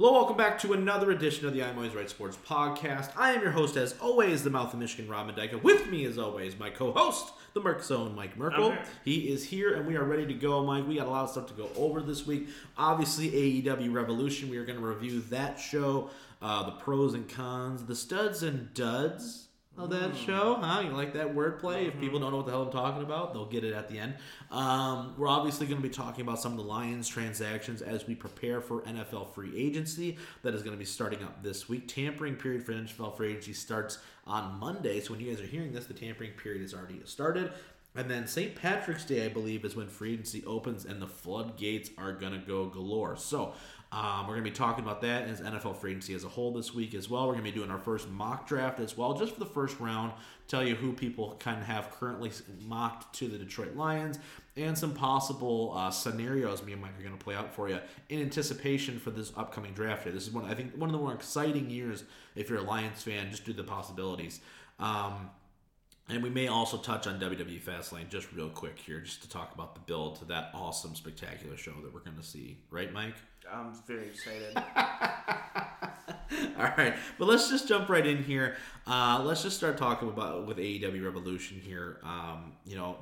Hello, welcome back to another edition of the I'm Always Right Sports podcast. I am your host, as always, the mouth of Michigan, Rob Mendyka. With me, as always, my co-host, the Merc Zone, Mike Merkel. I'm. He is here, and we are ready to go, Mike. We got a lot of stuff to go over this week. Obviously, AEW Revolution. We are going to review that show, uh, the pros and cons, the studs and duds of that show. Huh? You like that wordplay? If people don't know what the hell I'm talking about, they'll get it at the end. Um, we're obviously going to be talking about some of the Lions transactions as we prepare for NFL free agency that is going to be starting up this week. Tampering period for NFL free agency starts on Monday. So when you guys are hearing this, the tampering period has already started. And then St. Patrick's Day, I believe, is when free agency opens and the floodgates are going to go galore. So um, we're going to be talking about that as NFL free agency as a whole this week as well. We're going to be doing our first mock draft as well, just for the first round. Tell you who people kind of have currently mocked to the Detroit Lions and some possible uh, scenarios me and Mike are going to play out for you in anticipation for this upcoming draft year. This is one I think one of the more exciting years if you're a Lions fan, just due to the possibilities. Um, and we may also touch on WWE Fastlane just real quick here, just to talk about the build to that awesome, spectacular show that we're going to see. Right, Mike? I'm very excited. All right, but let's just jump right in here. Uh, let's just start talking about with AEW Revolution here. Um, you know,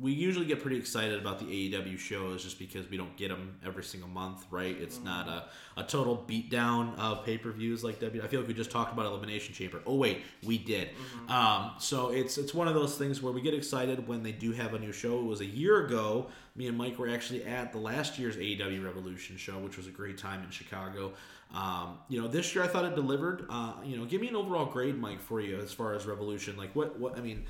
we usually get pretty excited about the AEW shows just because we don't get them every single month, right? It's not a, a total beatdown of pay per views like W. I feel like we just talked about Elimination Chamber. Oh wait, we did. Um, so it's it's one of those things where we get excited when they do have a new show. It was a year ago. Me and Mike were actually at the last year's AEW Revolution show, which was a great time in Chicago. Um, you know, this year I thought it delivered. Uh, you know, give me an overall grade, Mike, for you as far as Revolution. Like what what I mean.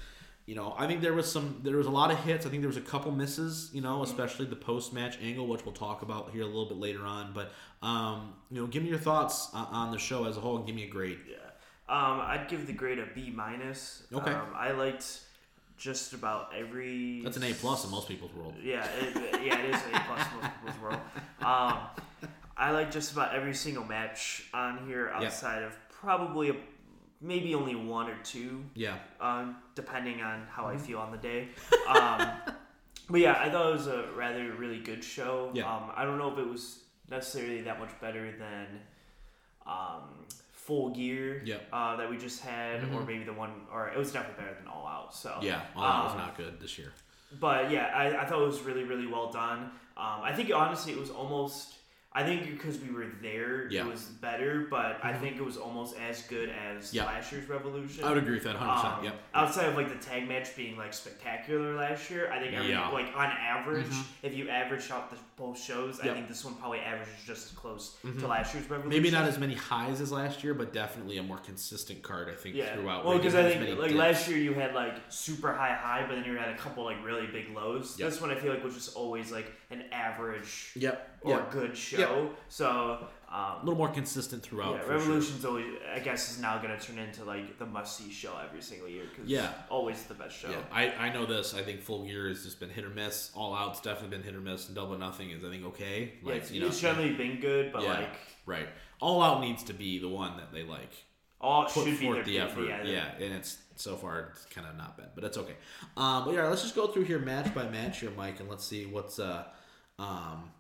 You know, I think there was some, there was a lot of hits. I think there was a couple misses. You know, especially the post match angle, which we'll talk about here a little bit later on. But um, you know, give me your thoughts on the show as a whole, and give me a grade. yeah. Um, I'd give the grade a B minus. Okay. Um, I liked just about every. That's an A plus in most people's world. Yeah, it, yeah, it is an A plus in most people's world. Um, I like just about every single match on here outside of probably a, maybe only one or two. Yeah, um, depending on how Mm-hmm. I feel on the day. Um, but yeah, I thought it was a rather really good show. Yeah. Um, I don't know if it was necessarily that much better than um, Full Gear Yeah. uh, that we just had, or Mhm. maybe the one, or it was definitely better than All Out. So yeah. That was Um, not good this year. but yeah, I, I thought it was really, really well done. Um, I think honestly, it was almost. I think because we were there, Yeah. it was better. But I think it was almost as good as Yeah. last year's Revolution. I would agree with that 100. percent Um, Yep. Outside of like the tag match being like spectacular last year, I think every, Yeah. like on average, Mhm. if you average out the both shows, Yep. I think this one probably averages just as close Mhm. to last year's Revolution. Maybe not as many highs as last year, but definitely a more consistent card. I think yeah. throughout. Well, because I think like dips. last year you had like super high high, but then you had a couple like really big lows. Yep. This one I feel like was just always like an average Yep. or Yep. good show. So. A Um, little more consistent throughout. yeah, for sure. Revolution's always, I guess, is now going to turn into like the must see show every single year because Yeah. always the best show. Yeah, I, I know this. I think full gear has just been hit or miss. All out's definitely been hit or miss, and double nothing is I think okay. Yeah, Like it's, you know, it's generally been good, but Yeah. like right. All out needs to be the one that they like all put should be forth the effort. Yeah, Yeah, and it's so far it's kind of not been, but it's okay. Um, but yeah, let's just go through here match by match here, Mike, and let's see what's uh, um,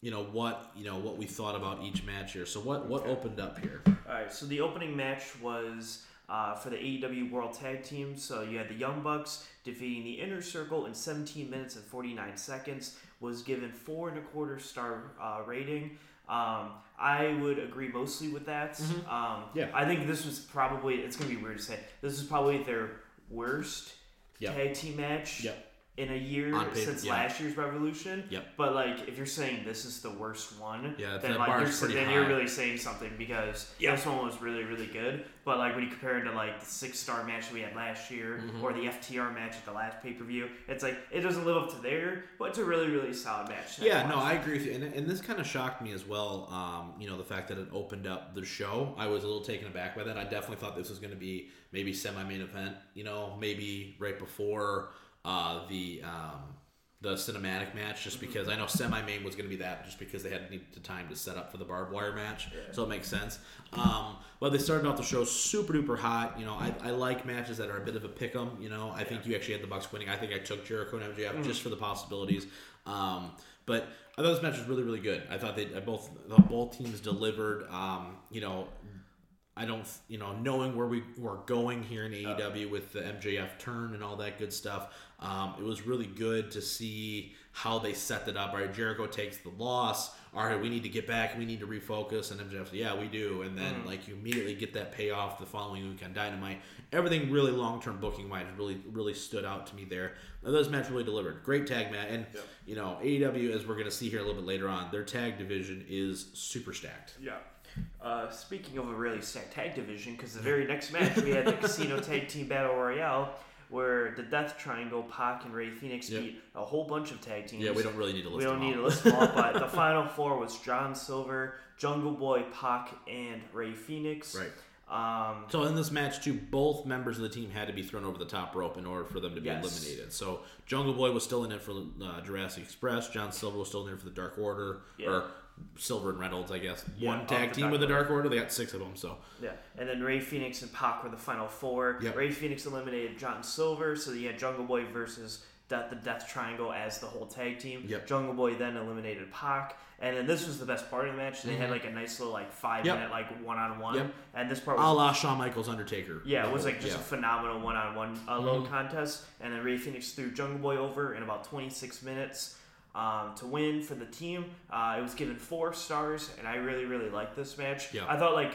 you know what you know what we thought about each match here. So what what opened up here? All right, so the opening match was uh, for the AEW World Tag Team. So you had the Young Bucks defeating the Inner Circle in 17 minutes and 49 seconds. Was given four and a quarter star uh, rating. Um, I would agree mostly with that. Mhm. Um, Yeah. I think this was probably. It's gonna be weird to say. This is probably their worst Yep. tag team match. Yep. In a year paper, since yeah. last year's Revolution, Yep. but like if you're saying this is the worst one, Yeah, then that like you're, pretty then high. you're really saying something because Yeah. this one was really really good. But like when you compare it to like the six star match that we had last year Mhm. or the FTR match at the last pay per view, it's like it doesn't live up to there, but it's a really really solid match. to Yeah, no. I agree with you, and, and this kind of shocked me as well. Um, you know, the fact that it opened up the show, I was a little taken aback by that. I definitely thought this was going to be maybe semi-main event. You know, maybe right before uh, the um, the cinematic match, just because I know semi-main was going to be that, just because they had need the time to set up for the barbed wire match, Yeah. so it makes sense. Um, but they started off the show super duper hot. You know, I, I like matches that are a bit of a pick 'em. You know, I think you actually had the Bucks winning. I think I took Jericho and MJF Mm. just for the possibilities. Um, But I thought this match was really, really good. I thought they both both teams delivered. Um, you know, I don't, you know, knowing where we were going here in AEW with the MJF turn and all that good stuff, um, it was really good to see how they set it up. Right, Jericho takes the loss. All right, we need to get back. We need to refocus. And MJF, yeah, we do. And then like you immediately get that payoff the following week on Dynamite. Everything really long term booking wise really really stood out to me there. Now, this match really delivered. Great tag match, and you know AEW as we're going to see here a little bit later on, their tag division is super stacked. Yeah. Uh, speaking of a really stacked tag division, because the very next match we had the Casino Tag Team Battle Royale, where the Death Triangle, Pac and Rey Fenix Yep. beat a whole bunch of tag teams. Yeah, we don't really need to list We don't need all. to list them all, but the final four was John Silver, Jungle Boy, Pac, and Rey Fenix. Right. Um, So in this match, too, both members of the team had to be thrown over the top rope in order for them to be Yes. eliminated. So Jungle Boy was still in it for uh, Jurassic Express. John Silver was still in there for the Dark Order, Yeah. or Silver and Reynolds, I guess. Yeah, One tag team Dark with the Dark Order. They got six of them. So Yeah, and then Rey Fenix and Pac were the final four. Yep. Rey Fenix eliminated John Silver, so you had Jungle Boy versus Death, the Death Triangle as the whole tag team. Yep. Jungle Boy then eliminated Pac, and then this was the best part of the match. They had like a nice little like five Mm-hmm. Yep. minute like one on one, and this part a la Shawn Michaels Undertaker. yeah, it was like just Yeah. a phenomenal one on one little contest. And then Ray Phoenix threw Jungle Boy over in about 26 minutes um, to win for the team. Uh, it was given four stars, and I really, really liked this match. Yeah. I thought like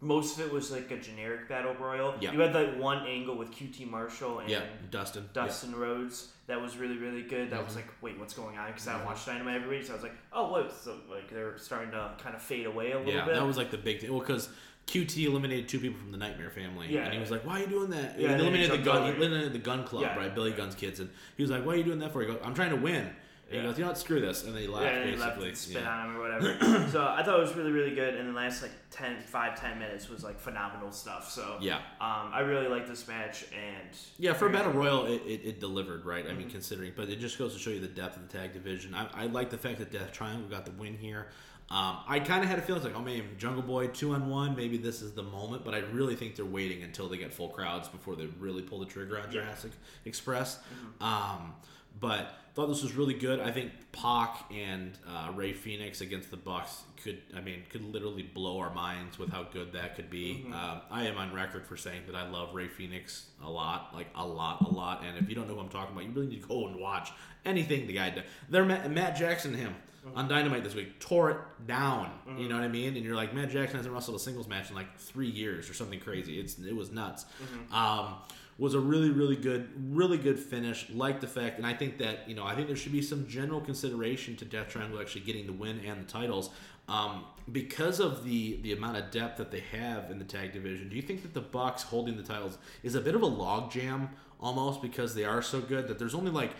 most of it was like a generic battle royal. Yeah. You had like one angle with QT Marshall and yeah, Dustin. Yeah. Dustin Rhodes that was really really good. That was Mm-hmm. like, wait, what's going on? Because I don't watch Dynamite every week, so I was like, oh, what? So like they're starting to kind of fade away a little Yeah, bit. that was like the big thing. Well, because QT eliminated two people from the Nightmare family, Yeah. and he was like, "Why are you doing that?" Yeah, he and he eliminated the gun. Eliminated the Gunn Club, Yeah. right? Billy Gunn's kids, and he was like, "Why are you doing that for?" He goes, "I'm trying to win." And Yeah. he goes, "You know what? Screw this," and they he laughed yeah, and left basically. and spit on him or whatever. so I thought it was really, really good. And the last like 10, 5, 10 minutes was like phenomenal stuff. So Yeah. um, I really liked this match. And Yeah, for a battle royal, it, it, it delivered, right? I Mm-hmm. mean, considering, but it just goes to show you the depth of the tag division. I, I like the fact that Death Triangle got the win here. Um, I kind of had a feeling like, oh man, Jungle Boy two on one, maybe this is the moment. But I really think they're waiting until they get full crowds before they really pull the trigger on Yeah. Mm-hmm. Jurassic Express. Um, but thought this was really good. I think Pac and uh, Rey Fenix against the Bucks could, I mean, could literally blow our minds with how good that could be. Mm-hmm. Um, I am on record for saying that I love Rey Fenix a lot, like a lot, a lot. And if you don't know who I'm talking about, you really need to go and watch anything the guy did. There, Matt, Matt Jackson, and him Mm-hmm. on Dynamite this week tore it down. You know what I mean? And you're like, Matt Jackson hasn't wrestled a singles match in like three years or something crazy. It's it was nuts. Mm-hmm. Um, was a really really good really good finish. Like the fact, and I think that you know I think there should be some general consideration to Death Triangle actually getting the win and the titles. Um, because of the the amount of depth that they have in the tag division, do you think that the Bucks holding the titles is a bit of a logjam almost because they are so good that there's only like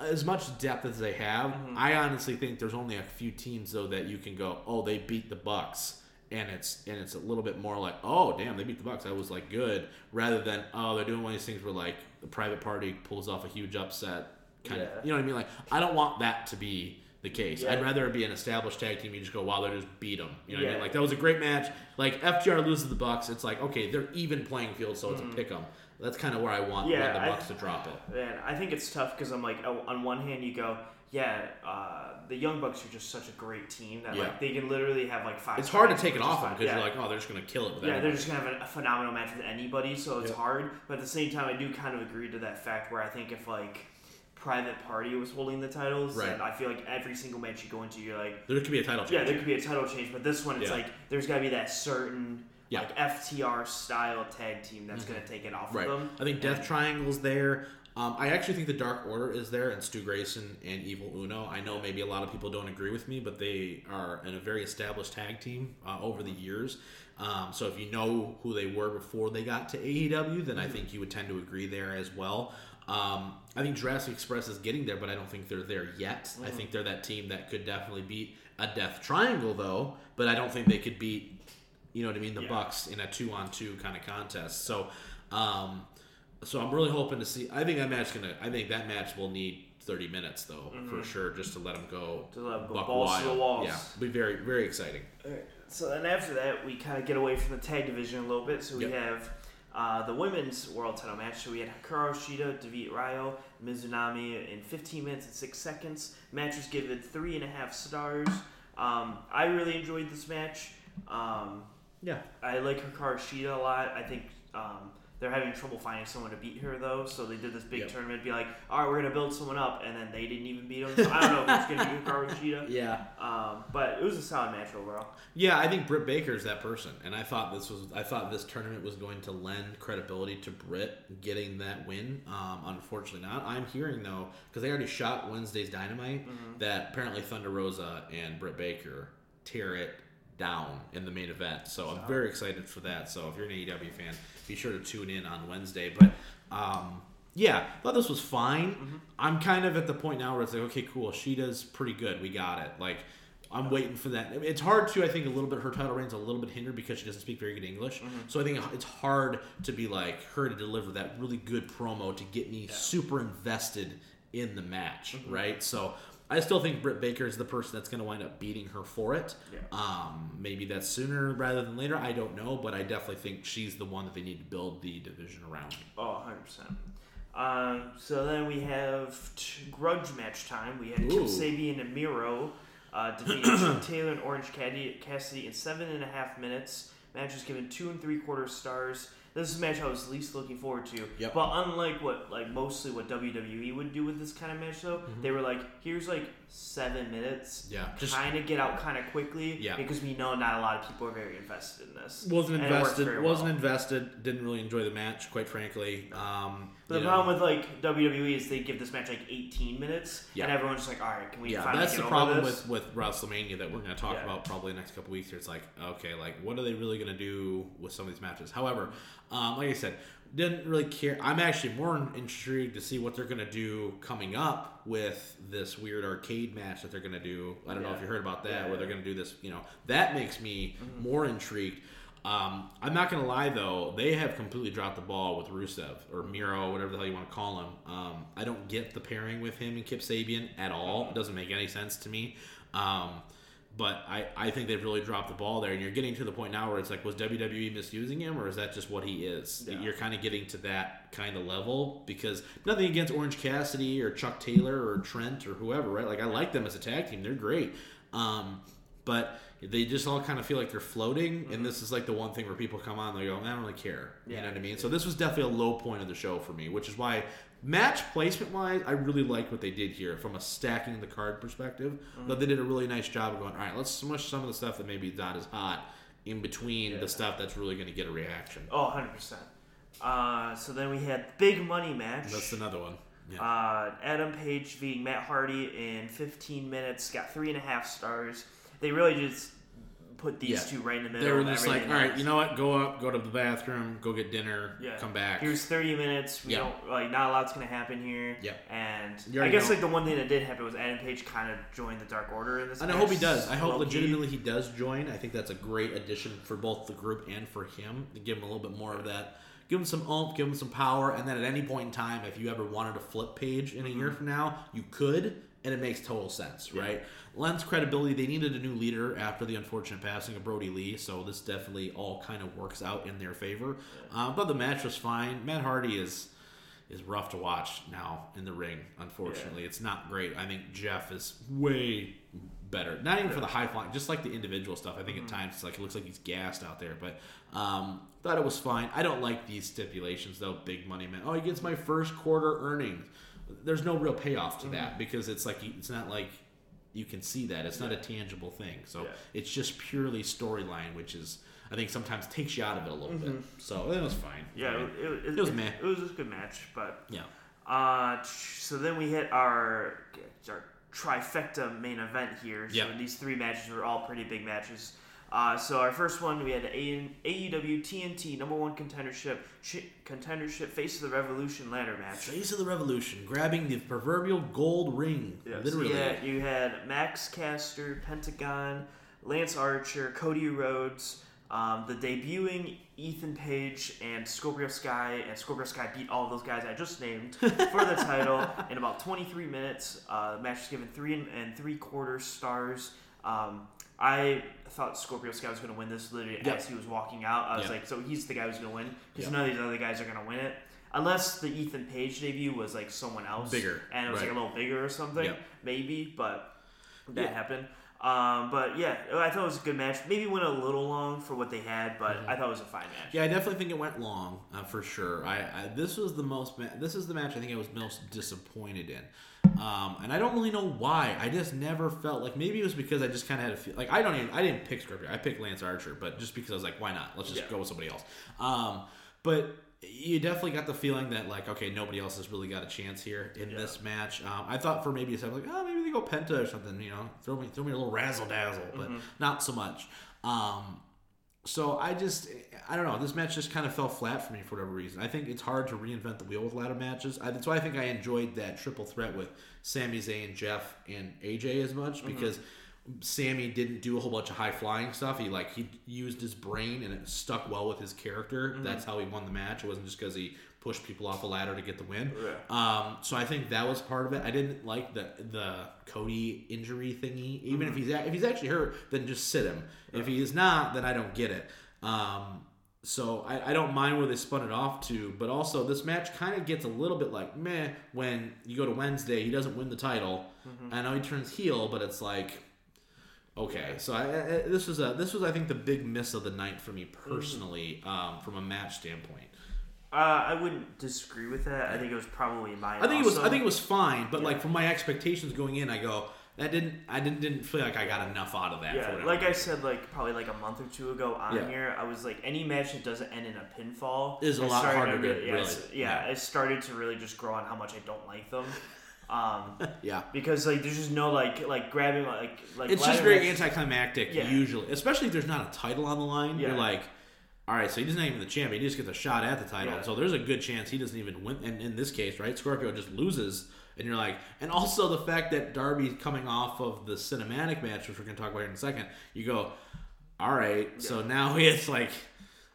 as much depth as they have, I honestly think there's only a few teams though that you can go, oh, they beat the Bucks, and it's and it's a little bit more like, oh, damn, they beat the Bucks. That was like good, rather than oh, they're doing one of these things where like the private party pulls off a huge upset, kind Yeah. of, you know what I mean? Like, I don't want that to be the case. Yeah. I'd rather it be an established tag team. You just go, wow, they just beat them. You know what I mean? Like that was a great match. Like FTR loses the Bucks, it's like okay, they're even playing field, so it's a pick 'em. That's kind of where I want Mm-hmm. Yeah, the I- Bucks to drop it. Man, I think it's tough because I'm like, oh, on one hand, you go, yeah, uh, the Young Bucks are just such a great team that Yeah. like they can literally have like five. It's hard to take it off them because Yeah. you're like, oh, they're just gonna kill it with Yeah, anybody. they're just gonna have a, a phenomenal match with anybody, so it's Yep. hard. But at the same time, I do kind of agree to that fact where I think if like Private Party was holding the titles, Right. I feel like every single match you go into, you're like, There could be a title change. yeah, there could be a title change, but this one, it's Yeah. like there's got to be that certain Yeah. like FTR style tag team that's mm-hmm. gonna take it off right. of them. I think Death Triangle's there. Um, I actually think the Dark Order is there, and Stu Grayson and Evil Uno. I know maybe a lot of people don't agree with me, but they are in a very established tag team uh, over the years. Um, so if you know who they were before they got to AEW, then I think you would tend to agree there as well. Um, I think Jurassic Express is getting there, but I don't think they're there yet. I think they're that team that could definitely beat a Death Triangle, though. But I don't think they could beat you know what I mean, the Yeah. Bucks in a two on two kind of contest. So, um, so I'm really hoping to see. I think that match gonna. I think that match will need 30 minutes though, for sure, just to let them go. To let go buck balls to the wild. walls. Yeah, be very very exciting. So then after that, we kind of get away from the tag division a little bit. So we Yep. have uh, the women's world title match. So we had Hikaru Shida defeat Ryo Mizunami in 15 minutes and six seconds. Match was given three and a half stars. Um, I really enjoyed this match. Um, Yeah. I like Hikaru Shida a lot. I think um, they're having trouble finding someone to beat her though, so they did this big Yep. tournament. Be like, all right, we're gonna build someone up, and then they didn't even beat them. So I don't know if it's gonna be Hikaru Shida. Yeah. Um, but it was a solid match overall. Yeah, I think Britt Baker is that person, and I thought this was I thought this tournament was going to lend credibility to Britt getting that win. Um, unfortunately, not. I'm hearing though because they already shot Wednesday's Dynamite that apparently Thunder Rosa and Britt Baker tear it down in the main event. So I'm very excited for that. So if you're an AEW fan, be sure to tune in on Wednesday. But um, yeah, thought this was fine. Mm-hmm. I'm kind of at the point now where it's like, okay, cool. She does pretty good. We got it. Like. I'm waiting for that. It's hard to, I think, a little bit. Her title reign's a little bit hindered because she doesn't speak very good English. Mm-hmm. So I think it's hard to be like her to deliver that really good promo to get me super invested in the match, mm-hmm. right? So I still think Britt Baker is the person that's going to wind up beating her for it. Yeah. Um, maybe that's sooner rather than later. I don't know, but I definitely think she's the one that they need to build the division around. Oh, 100%. Um, so then we have t- grudge match time. We had Ooh. Kip Sabian and Miro uh, defeat Chuck Taylor and Orange Cassidy in seven and a half minutes. Match was given two and three quarter stars. This is a match I was least looking forward to. Yep. But unlike what like mostly what WWE would do with this kind of match though, mm-hmm. they were like, here's like seven minutes. Yeah, just- kind of get out kind of quickly. Yeah. Because we know not a lot of people are very invested in this. Wasn't invested. Wasn't well. invested. Didn't really enjoy the match, quite frankly. Um, The you know. problem with like WWE is they give this match like 18 minutes, Yeah. and everyone's just like, "All right, can we yeah, finally that's get the problem this?" with with WrestleMania that we're going to talk Yeah. about probably the next couple weeks. Here, it's like okay, like what are they really going to do with some of these matches? However, um, like I said, didn't really care. I'm actually more intrigued to see what they're going to do coming up with this weird arcade match that they're going to do. I don't know if you heard about that, Yeah, where they're yeah. going to do this. You know, that makes me Mm-hmm. more intrigued. Um, I'm not gonna lie though, they have completely dropped the ball with Rusev or Miro, whatever the hell you want to call him. Um, I don't get the pairing with him and Kip Sabian at all. It doesn't make any sense to me. Um, but I, I think they've really dropped the ball there, and you're getting to the point now where it's like, was WWE misusing him, or is that just what he is? Yeah. You're kind of getting to that kind of level because nothing against Orange Cassidy or Chuck Taylor or Trent or whoever, right? Like I like them as a tag team; they're great. Um, but they just all kind of feel like they're floating, and this is like the one thing where people come on, they go, "I don't really care," you know what I mean? So this was definitely a low point of the show for me, which is why match placement wise, I really liked what they did here from a stacking the card perspective. But they did a really nice job of going, "All right, let's smush some of the stuff that maybe is not as hot in between Yeah. the stuff that's really going to get a reaction." Oh, 100 percent. Uh, so then we had big money match. That's another one. Yeah. Uh, Adam Page beating Matt Hardy in 15 minutes, got three and a half stars. They really just put these Yeah. two right in the middle. they were of just like, "All right, else." you know what? Go up, go to the bathroom, go get dinner, Yeah. come back." Here's 30 minutes. We Yeah. don't like not a lot's gonna happen here. Yep. And I guess know. like the one thing that did happen was Adam Page kind of joined the Dark Order in this. And I hope he does. I hope legitimately he does join. I think that's a great addition for both the group and for him to give him a little bit more of that. Give him some oomph, give him some power, and then at any point in time, if you ever wanted to flip page in a year mm-hmm. from now, you could, and it makes total sense, right? Lends credibility. They needed a new leader after the unfortunate passing of Brodie Lee, so this definitely all kind of works out in their favor. Um, but the match was fine. Matt Hardy is is rough to watch now in the ring. Unfortunately, it's not great. I think Jeff is way better. Not even for the high flying, just like the individual stuff. I think at times it's like it looks like he's gassed out there. But um, thought it was fine. I don't like these stipulations though. Big money man. Oh, he gets my first quarter earnings. There's no real payoff to that because it's like it's not like you can see that. It's not a tangible thing. So Yeah. it's just purely storyline, which is I think sometimes takes you out of it a little bit. So it was fine. Yeah, Fine. it, it, It was meh. It was just a good match, but yeah. Uh, so then we hit our our trifecta main event here. So Yep. these three matches were all pretty big matches. Uh, so our first one, we had AEW TNT number one contendership ch- contendership face of the Revolution ladder match. Face of the Revolution, grabbing the proverbial gold ring. Yes. Literally. Yeah, you had Max Caster, Pentagon, Lance Archer, Cody Rhodes, um, the debuting Ethan Page, and Scorpio Sky. And Scorpio Sky beat all of those guys I just named for the title in about 23 minutes. Uh, the match was given three and, and three quarter stars. Um, I thought Scorpio Sky was going to win this literally Yep. as he was walking out. I was Yep. like, so he's the guy who's going to win because Yep. none of these other guys are going to win it. Unless the Ethan Page debut was like someone else. Bigger, And it was like a little bigger or something. Maybe, but that Yeah. happened. Um, but yeah, I thought it was a good match. Maybe went a little long for what they had, but I thought it was a fine match. Mm-hmm. Yeah, I definitely think it went long uh, for sure. I, I this was the most this is the match I think I was most disappointed in, um, and I don't really know why. I just never felt like maybe it was because I just kind of had a feel like I don't even I didn't pick Scorpio. I picked Lance Archer, but just because I was like, why not? Let's just Yeah. go with somebody else. Um, but you definitely got the feeling that like okay, nobody else has really got a chance here in Yeah. this match. Um, I thought for maybe a second like oh maybe they go Penta or something. You know, throw me throw me a little razzle dazzle, but Mm-hmm. not so much. Um, so I just, I don't know. This match just kind of fell flat for me for whatever reason. I think it's hard to reinvent the wheel with ladder matches. I, that's why I think I enjoyed that triple threat with Sami Zayn, Jeff, and AJ as much mm-hmm. because Sami didn't do a whole bunch of high flying stuff. He like he used his brain and it stuck well with his character. Mm-hmm. That's how he won the match. It wasn't just because he pushed people off a ladder to get the win. Yeah. Um, so I think that was part of it. I didn't like the the Cody injury thingy. Even if he's a- if he's actually hurt, then just sit him. If he is not, then I don't get it. Um, so I, I don't mind where they spun it off to, but also this match kind of gets a little bit like meh when you go to Wednesday. He doesn't win the title. I know he turns heel, but it's like okay. So I, I, this was a this was I think the big miss of the night for me personally um, from a match standpoint. Uh, I wouldn't disagree with that. I think it was probably my. I think it was. I think it was fine, but Yeah. like from my expectations going in, I go that didn't. I didn't didn't feel like I got enough out of that. Yeah, like I said, like probably like a month or two ago on Yeah. here, I was like, any match that doesn't end in a pinfall Is a I lot harder to really, yeah, really- yeah, yeah. it started to really just grow on how much I don't like them. Um, yeah. because like there's just no like like grabbing like like It's just very match- anticlimactic usually, especially if there's not a title on the line. Yeah. You're like, all right, so he doesn't even the champion; he just gets a shot at the title. Yeah. So there's a good chance he doesn't even win. And in this case, right, Scorpio just loses, and you're like, and also the fact that Darby's coming off of the cinematic match, which we're gonna talk about here in a second. You go, all right, so now it's like,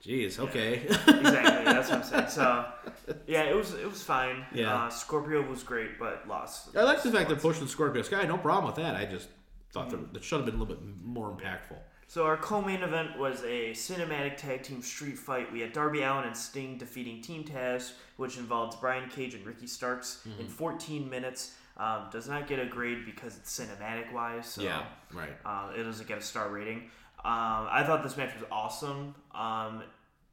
geez, okay, exactly. That's what I'm saying. So yeah, it was it was fine. Yeah. uh, Scorpio was great, but lost. I like the fact they're pushing Scorpio Sky. No problem with that. I just thought that that should have been a little bit more impactful. So our co-main event was a cinematic tag team street fight. We had Darby Allin and Sting defeating Team Taz, which involved Brian Cage and Ricky Starks Mm-hmm. in 14 minutes. Um, does not get a grade because it's cinematic wise. So yeah, right. uh, it doesn't get a star rating. Um, I thought this match was awesome. Um,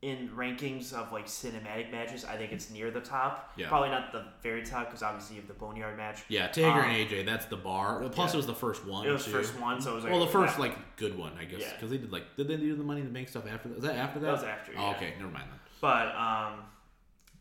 in rankings of like cinematic matches, I think it's near the top. Yeah. Probably not the very top because obviously you have the Boneyard match. Yeah, Taker Um, and AJ, that's the bar. Plus, yeah. it was the first one. It was too. first one, so it was like well, the first like good one, I guess, Yeah. because they did like did they do the Money in the Bank stuff after that? Was that after that? That was after, Oh, okay, never mind then. But um,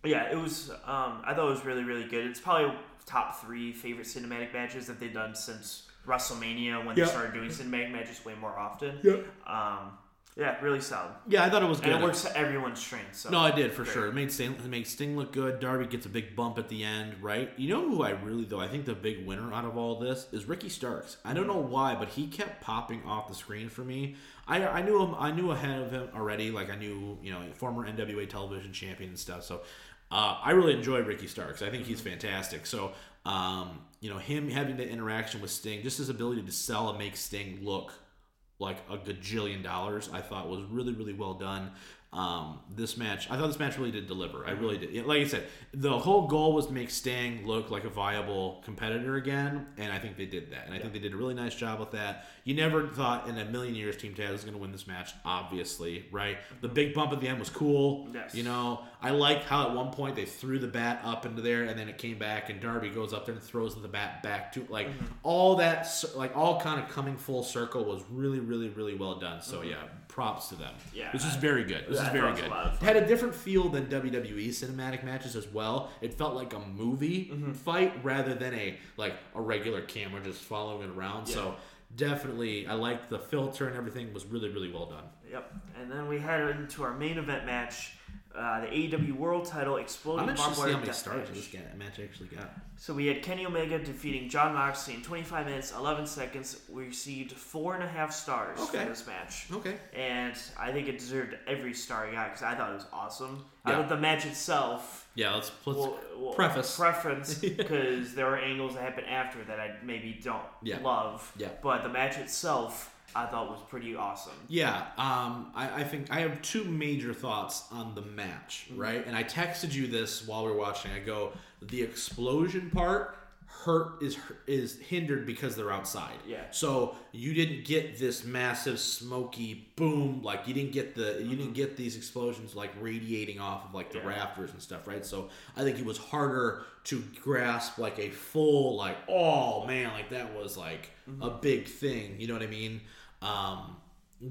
yeah, it was. Um, I thought it was really, really good. It's probably top three favorite cinematic matches that they've done since WrestleMania when Yeah. they started doing cinematic matches way more often. Yeah, Um, yeah, really solid, yeah, I thought it was good. and it works to everyone's strengths. So. No, I did for Great. sure. It made Sting, it made Sting look good. Darby gets a big bump at the end, right? You know who I really though I think the big winner out of all this is Ricky Starks. I don't know why, but he kept popping off the screen for me. I, I knew him. I knew ahead of him already. Like I knew you know former NWA television champion and stuff. So uh, I really enjoy Ricky Starks. I think he's fantastic. So um, you know him having the interaction with Sting, just his ability to sell and make Sting look like a gajillion dollars. I thought was really really well done. Um, this match, I thought this match really did deliver. I really did. Yeah, Like I said, the whole goal was to make Sting look like a viable competitor again, and I think they did that. And I think they did a really nice job with that. You never thought in a million years Team Taz was going to win this match, obviously, right? The mm-hmm. big bump at the end was cool. Yes. You know, I liked how at one point they threw the bat up into there, and then it came back, and Darby goes up there and throws the bat back to like mm-hmm. all that, like all kind of coming full circle was really, really, really well done. So mm-hmm. yeah, props to them. Yeah, this is very good. This is very it was a good. It had a different feel than WWE cinematic matches as well. It felt like a movie Mm-hmm. fight rather than a like a regular camera just following it around. So definitely, I liked the filter and everything was really, really well done. Yep. And then we head into our main event match, uh, the AEW World Title Exploding I'm interested to see how many stars Match. this match actually got. So we had Kenny Omega defeating John Moxley in 25 minutes, 11 seconds. We received four and a half stars Okay. for this match. Okay. And I think it deserved every star it got because I thought it was awesome. Yeah. I thought the match itself, Yeah, let's let's well, preface. preference, because there were angles that happened after that I maybe don't Yeah. love. Yeah. But the match itself I thought was pretty awesome. Yeah, um, I, I think I have two major thoughts on the match, Mm-hmm. right? And I texted you this while we were watching. I go, the explosion part hurt is is hindered because they're outside. Yeah. So you didn't get this massive smoky boom, like you didn't get the you didn't get these explosions like radiating off of like the Mm-hmm. Yeah. rafters and stuff, right? So I think it was harder to grasp like a full like oh man, like that was like Mm-hmm. a big thing. You know what I mean? Um,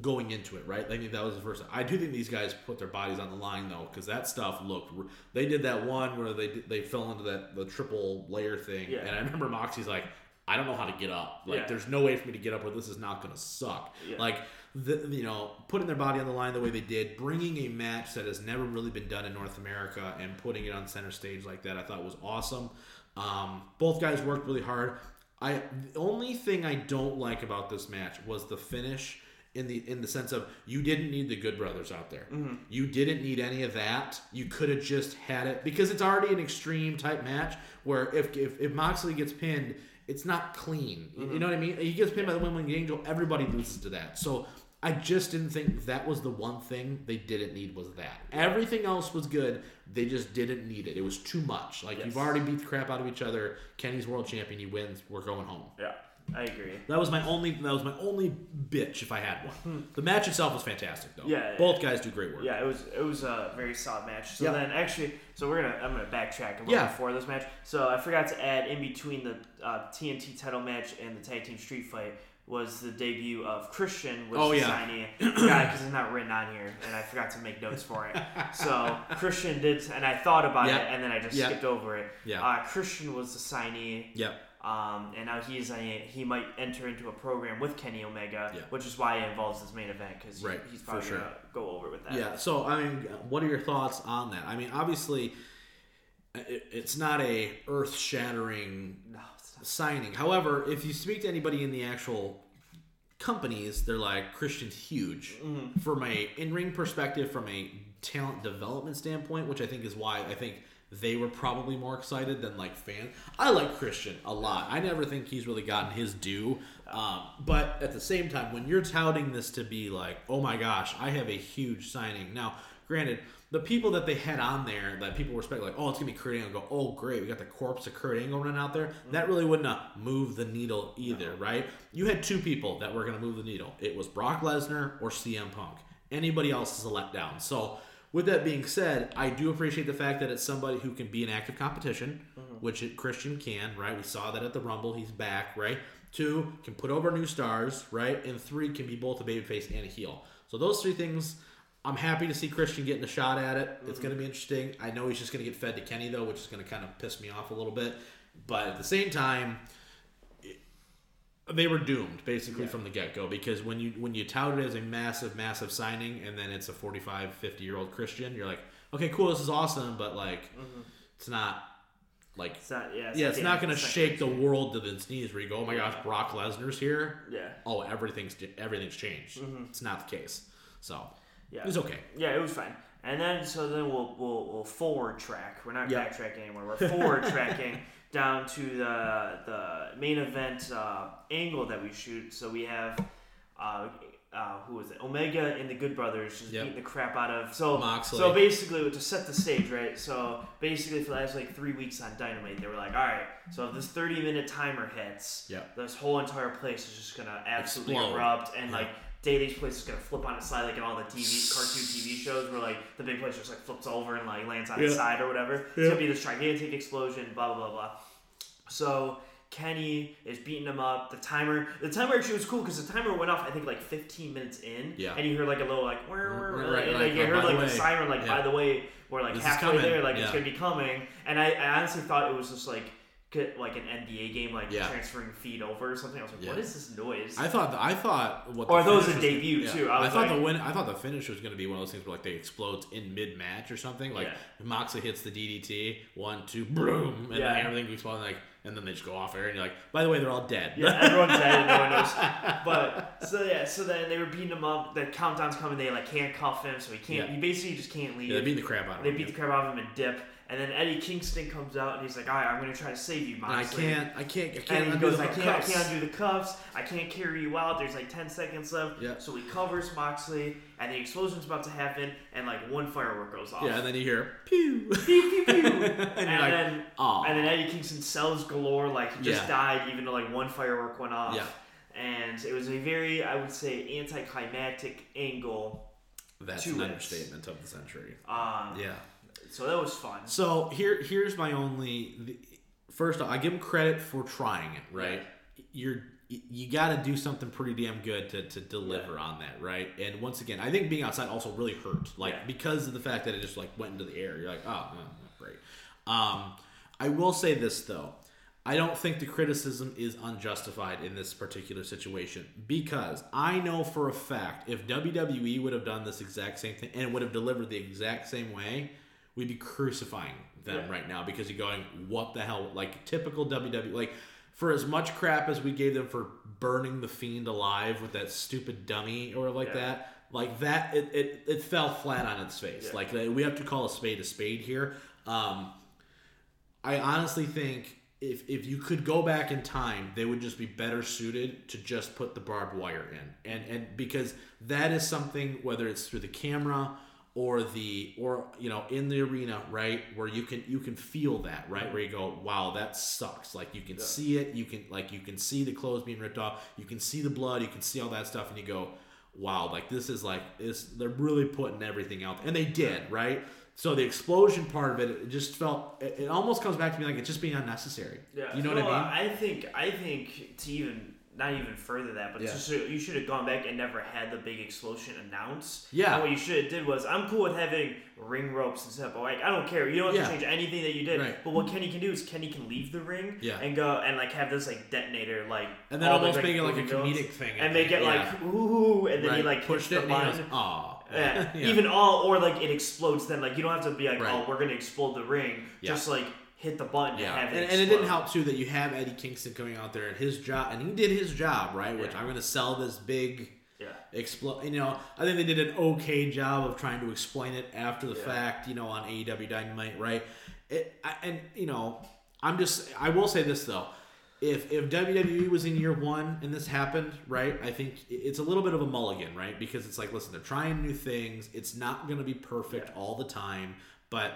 going into it, right? I think that was the first. I do think these guys put their bodies on the line though, because that stuff looked. They did that one where they they fell into that the triple layer thing, Yeah. and I remember Moxie's like, I don't know how to get up. Like, Yeah. there's no way for me to get up, or this is not going to suck. Yeah. Like, the, you know, putting their body on the line the way they did, bringing a match that has never really been done in North America, and putting it on center stage like that, I thought was awesome. Um, both guys worked really hard. I the only thing I don't like about this match was the finish in the in the sense of you didn't need the Good Brothers out there. Mm-hmm. You didn't need any of that. You could have just had it because it's already an extreme type match where if if, if Moxley gets pinned, it's not clean. You- You know what I mean? He gets pinned by the Women Angel. Everybody loses to that. So I just didn't think that was the one thing they didn't need was that. Everything else was good. They just didn't need it. It was too much. Like Yes. you've already beat the crap out of each other. Kenny's world champion. He wins. We're going home. Yeah, I agree. That was my only. That was my only bitch if I had one. the match itself was fantastic though. Hmm. Yeah, both guys do great work. Yeah, it was it was a very solid match. So Yeah. then actually, so we're gonna I'm gonna backtrack a little Yeah. before this match. So I forgot to add in between the uh, TNT title match and the tag team street fight was the debut of Christian, which Oh, is yeah. signee. Forgot because it's not written on here, and I forgot to make notes for it. So Christian did, and I thought about Yeah. it, and then I just Yeah. skipped over it. Yeah. Uh, Christian was the signee. Yep. Um, and now he's a, he might enter into a program with Kenny Omega, Yeah. which is why it involves this main event because Right, he's probably sure. gonna go over with that. Yeah. So I mean, what are your thoughts on that? I mean, obviously, it, it's not a earth-shattering No, it's not. Signing. However, if you speak to anybody in the actual companies, they're like Christian's huge from a in-ring perspective, from a talent development standpoint, which I think is why I think they were probably more excited than like fans. I like Christian a lot. I never think he's really gotten his due. Um, but at the same time, when you're touting this to be like, oh my gosh, I have a huge signing. Now, granted, the people that they had on there that people were expecting, like, oh, it's gonna be Kurt Angle, go, oh great, we got the corpse of Kurt Angle running out there. That mm-hmm. really wouldn't uh, have moved the needle either, right? You had two people that were gonna move the needle. It was Brock Lesnar or CM Punk. Anybody else is a letdown. So with that being said, I do appreciate the fact that it's somebody who can be an active competition, mm-hmm. which it, Christian can, right? We saw that at the Rumble. He's back, right? Two, can put over new stars, right? And three, can be both a babyface and a heel. So those three things, I'm happy to see Christian getting a shot at it. It's going to be interesting. I know he's just going to get fed to Kenny, though, which is going to kind of piss me off a little bit. But at the same time, they were doomed basically Yeah. from the get-go because when you when you tout it as a massive massive signing and then it's a 45 50 year old christian you're like okay cool this is awesome but like it's not like It's not. Yeah. yeah it's not gonna gonna shake the world to the knees where you go oh my gosh brock lesnar's here Yeah. oh everything's everything's changed it's not the case so Mm-hmm. Yeah. it was okay Yeah, it was fine. And then so then we'll we'll, we'll forward track. We're not Yeah. backtracking anymore. We're forward tracking down to the the main event uh, angle that we shoot. So we have uh, uh, who was it? Omega and the Good Brothers just Yep. beating the crap out of so Moxley. so basically to set the stage right. So basically for the last like three weeks on Dynamite, they were like, all right, so if this thirty minute timer hits, Yep. this whole entire place is just gonna absolutely Explode. erupt and Yeah. like Daily's place is gonna flip on its side like in all the TV cartoon TV shows where like the big place just like flips over and like lands on its side or whatever. It's gonna be this gigantic explosion, blah blah blah blah. So Kenny is beating him up. The timer, the timer actually was cool because the timer went off. I think like 15 minutes in, Yeah. and you hear like a little like, whir, whir, Right, right, and right. like, you Oh, heard by the like the siren like Yeah. by the way, we're like This halfway there, like it's gonna be coming. And I, I honestly thought it was just like get like an NBA game, like Yeah. transferring feed over or something. I was like, Yeah. what is this noise? I thought I thought what Or the was a debut, too. I I, thought like- the win. I thought the finish was going to be one of those things where like they explode in mid match or something. Like Yeah. Moxley hits the DDT, one two, boom, and Yeah. then everything explodes like, and then they just go off air, and you're like, by the way, they're all dead. Yeah, everyone's dead no one knows. But so yeah, so then they were beating him up. The countdown's coming. They like handcuff him, so he can't. Yeah. He basically just can't leave. Yeah, they beat the crap out of They him. They beat the crap out of him and dip. And then Eddie Kingston comes out and he's like, "All right, I'm gonna try to save you, And I can't, I can't, I can't. And he goes, I can't, I can't undo the cuffs. I can't carry you out. There's like 10 seconds left. Yeah. So he covers Moxley, and the explosion's about to happen, and like one firework goes off. Yeah, and then you hear pew, pew pew pew. and and like, then "Aw." and then Eddie Kingston sells galore, like he just Yeah. died, even though like one firework went off. Yeah. And it was a very, I would say, anticlimactic angle. That's to an it. understatement of the century. Um, Yeah. So that was fun. So here, here's my only. The, first, off, I give him credit for trying it. Right, you're you got to do something pretty damn good to, to deliver on that, right? And once again, I think being outside also really hurt, like Yeah. because of the fact that it just like went into the air. You're like, oh, oh, great. Um, I will say this though. I don't think the criticism is unjustified in this particular situation because I know for a fact if WWE would have done this exact same thing and would have delivered the exact same way, we'd be crucifying them Yeah. right now because you're going, what the hell? Like typical WWE. Like for as much crap as we gave them for burning the fiend alive with that stupid dummy or like Yeah. that, like that, it, it, it fell flat on its face. Yeah. Like we have to call a spade a spade here. Um, I honestly think if if you could go back in time, they would just be better suited to just put the barbed wire in, and and because that is something whether it's through the camera or the or you know in the arena, right, where you can you can feel that, right, where you go, wow, that sucks. Like you can see it, you can like you can see the clothes being ripped off, you can see the blood, you can see all that stuff, and you go, wow, like this is like this. They're really putting everything out, and they did, right. So the explosion part of it, it just felt. It, it almost comes back to me like it's just being unnecessary. Yeah. You know well, what I mean? I think I think to even not even further that, but Yeah. just, you should have gone back and never had the big explosion announced. Yeah. And what you should have did was I'm cool with having ring ropes and stuff. But like I don't care. You don't have Yeah. to change anything that you did. Right. But what Kenny can do is Kenny can leave the ring Yeah. and go and like have this like detonator like And then all the, almost make it like a goes, comedic thing. and make it Yeah. like ooh, and then right. he like pushed it, the and he line. aw. Yeah. Yeah. Even all, or like it explodes. Then like you don't have to be like, oh, Right. oh, we're gonna explode the ring. Yeah. Just like hit the button Yeah, and have and, it. and it didn't help too that you have Eddie Kingston coming out there and his job, and he did his job right. Which Yeah. I'm going to sell this big Yeah. explode. You know, I think they did an okay job of trying to explain it after the Yeah. fact. You know, on AEW Dynamite, right? It, I, and you know, I'm just. I will say this though. If, if WWE was in year one and this happened, right, I think it's a little bit of a mulligan, right? Because it's like, listen, they're trying new things. It's not going to be perfect Yeah. all the time, but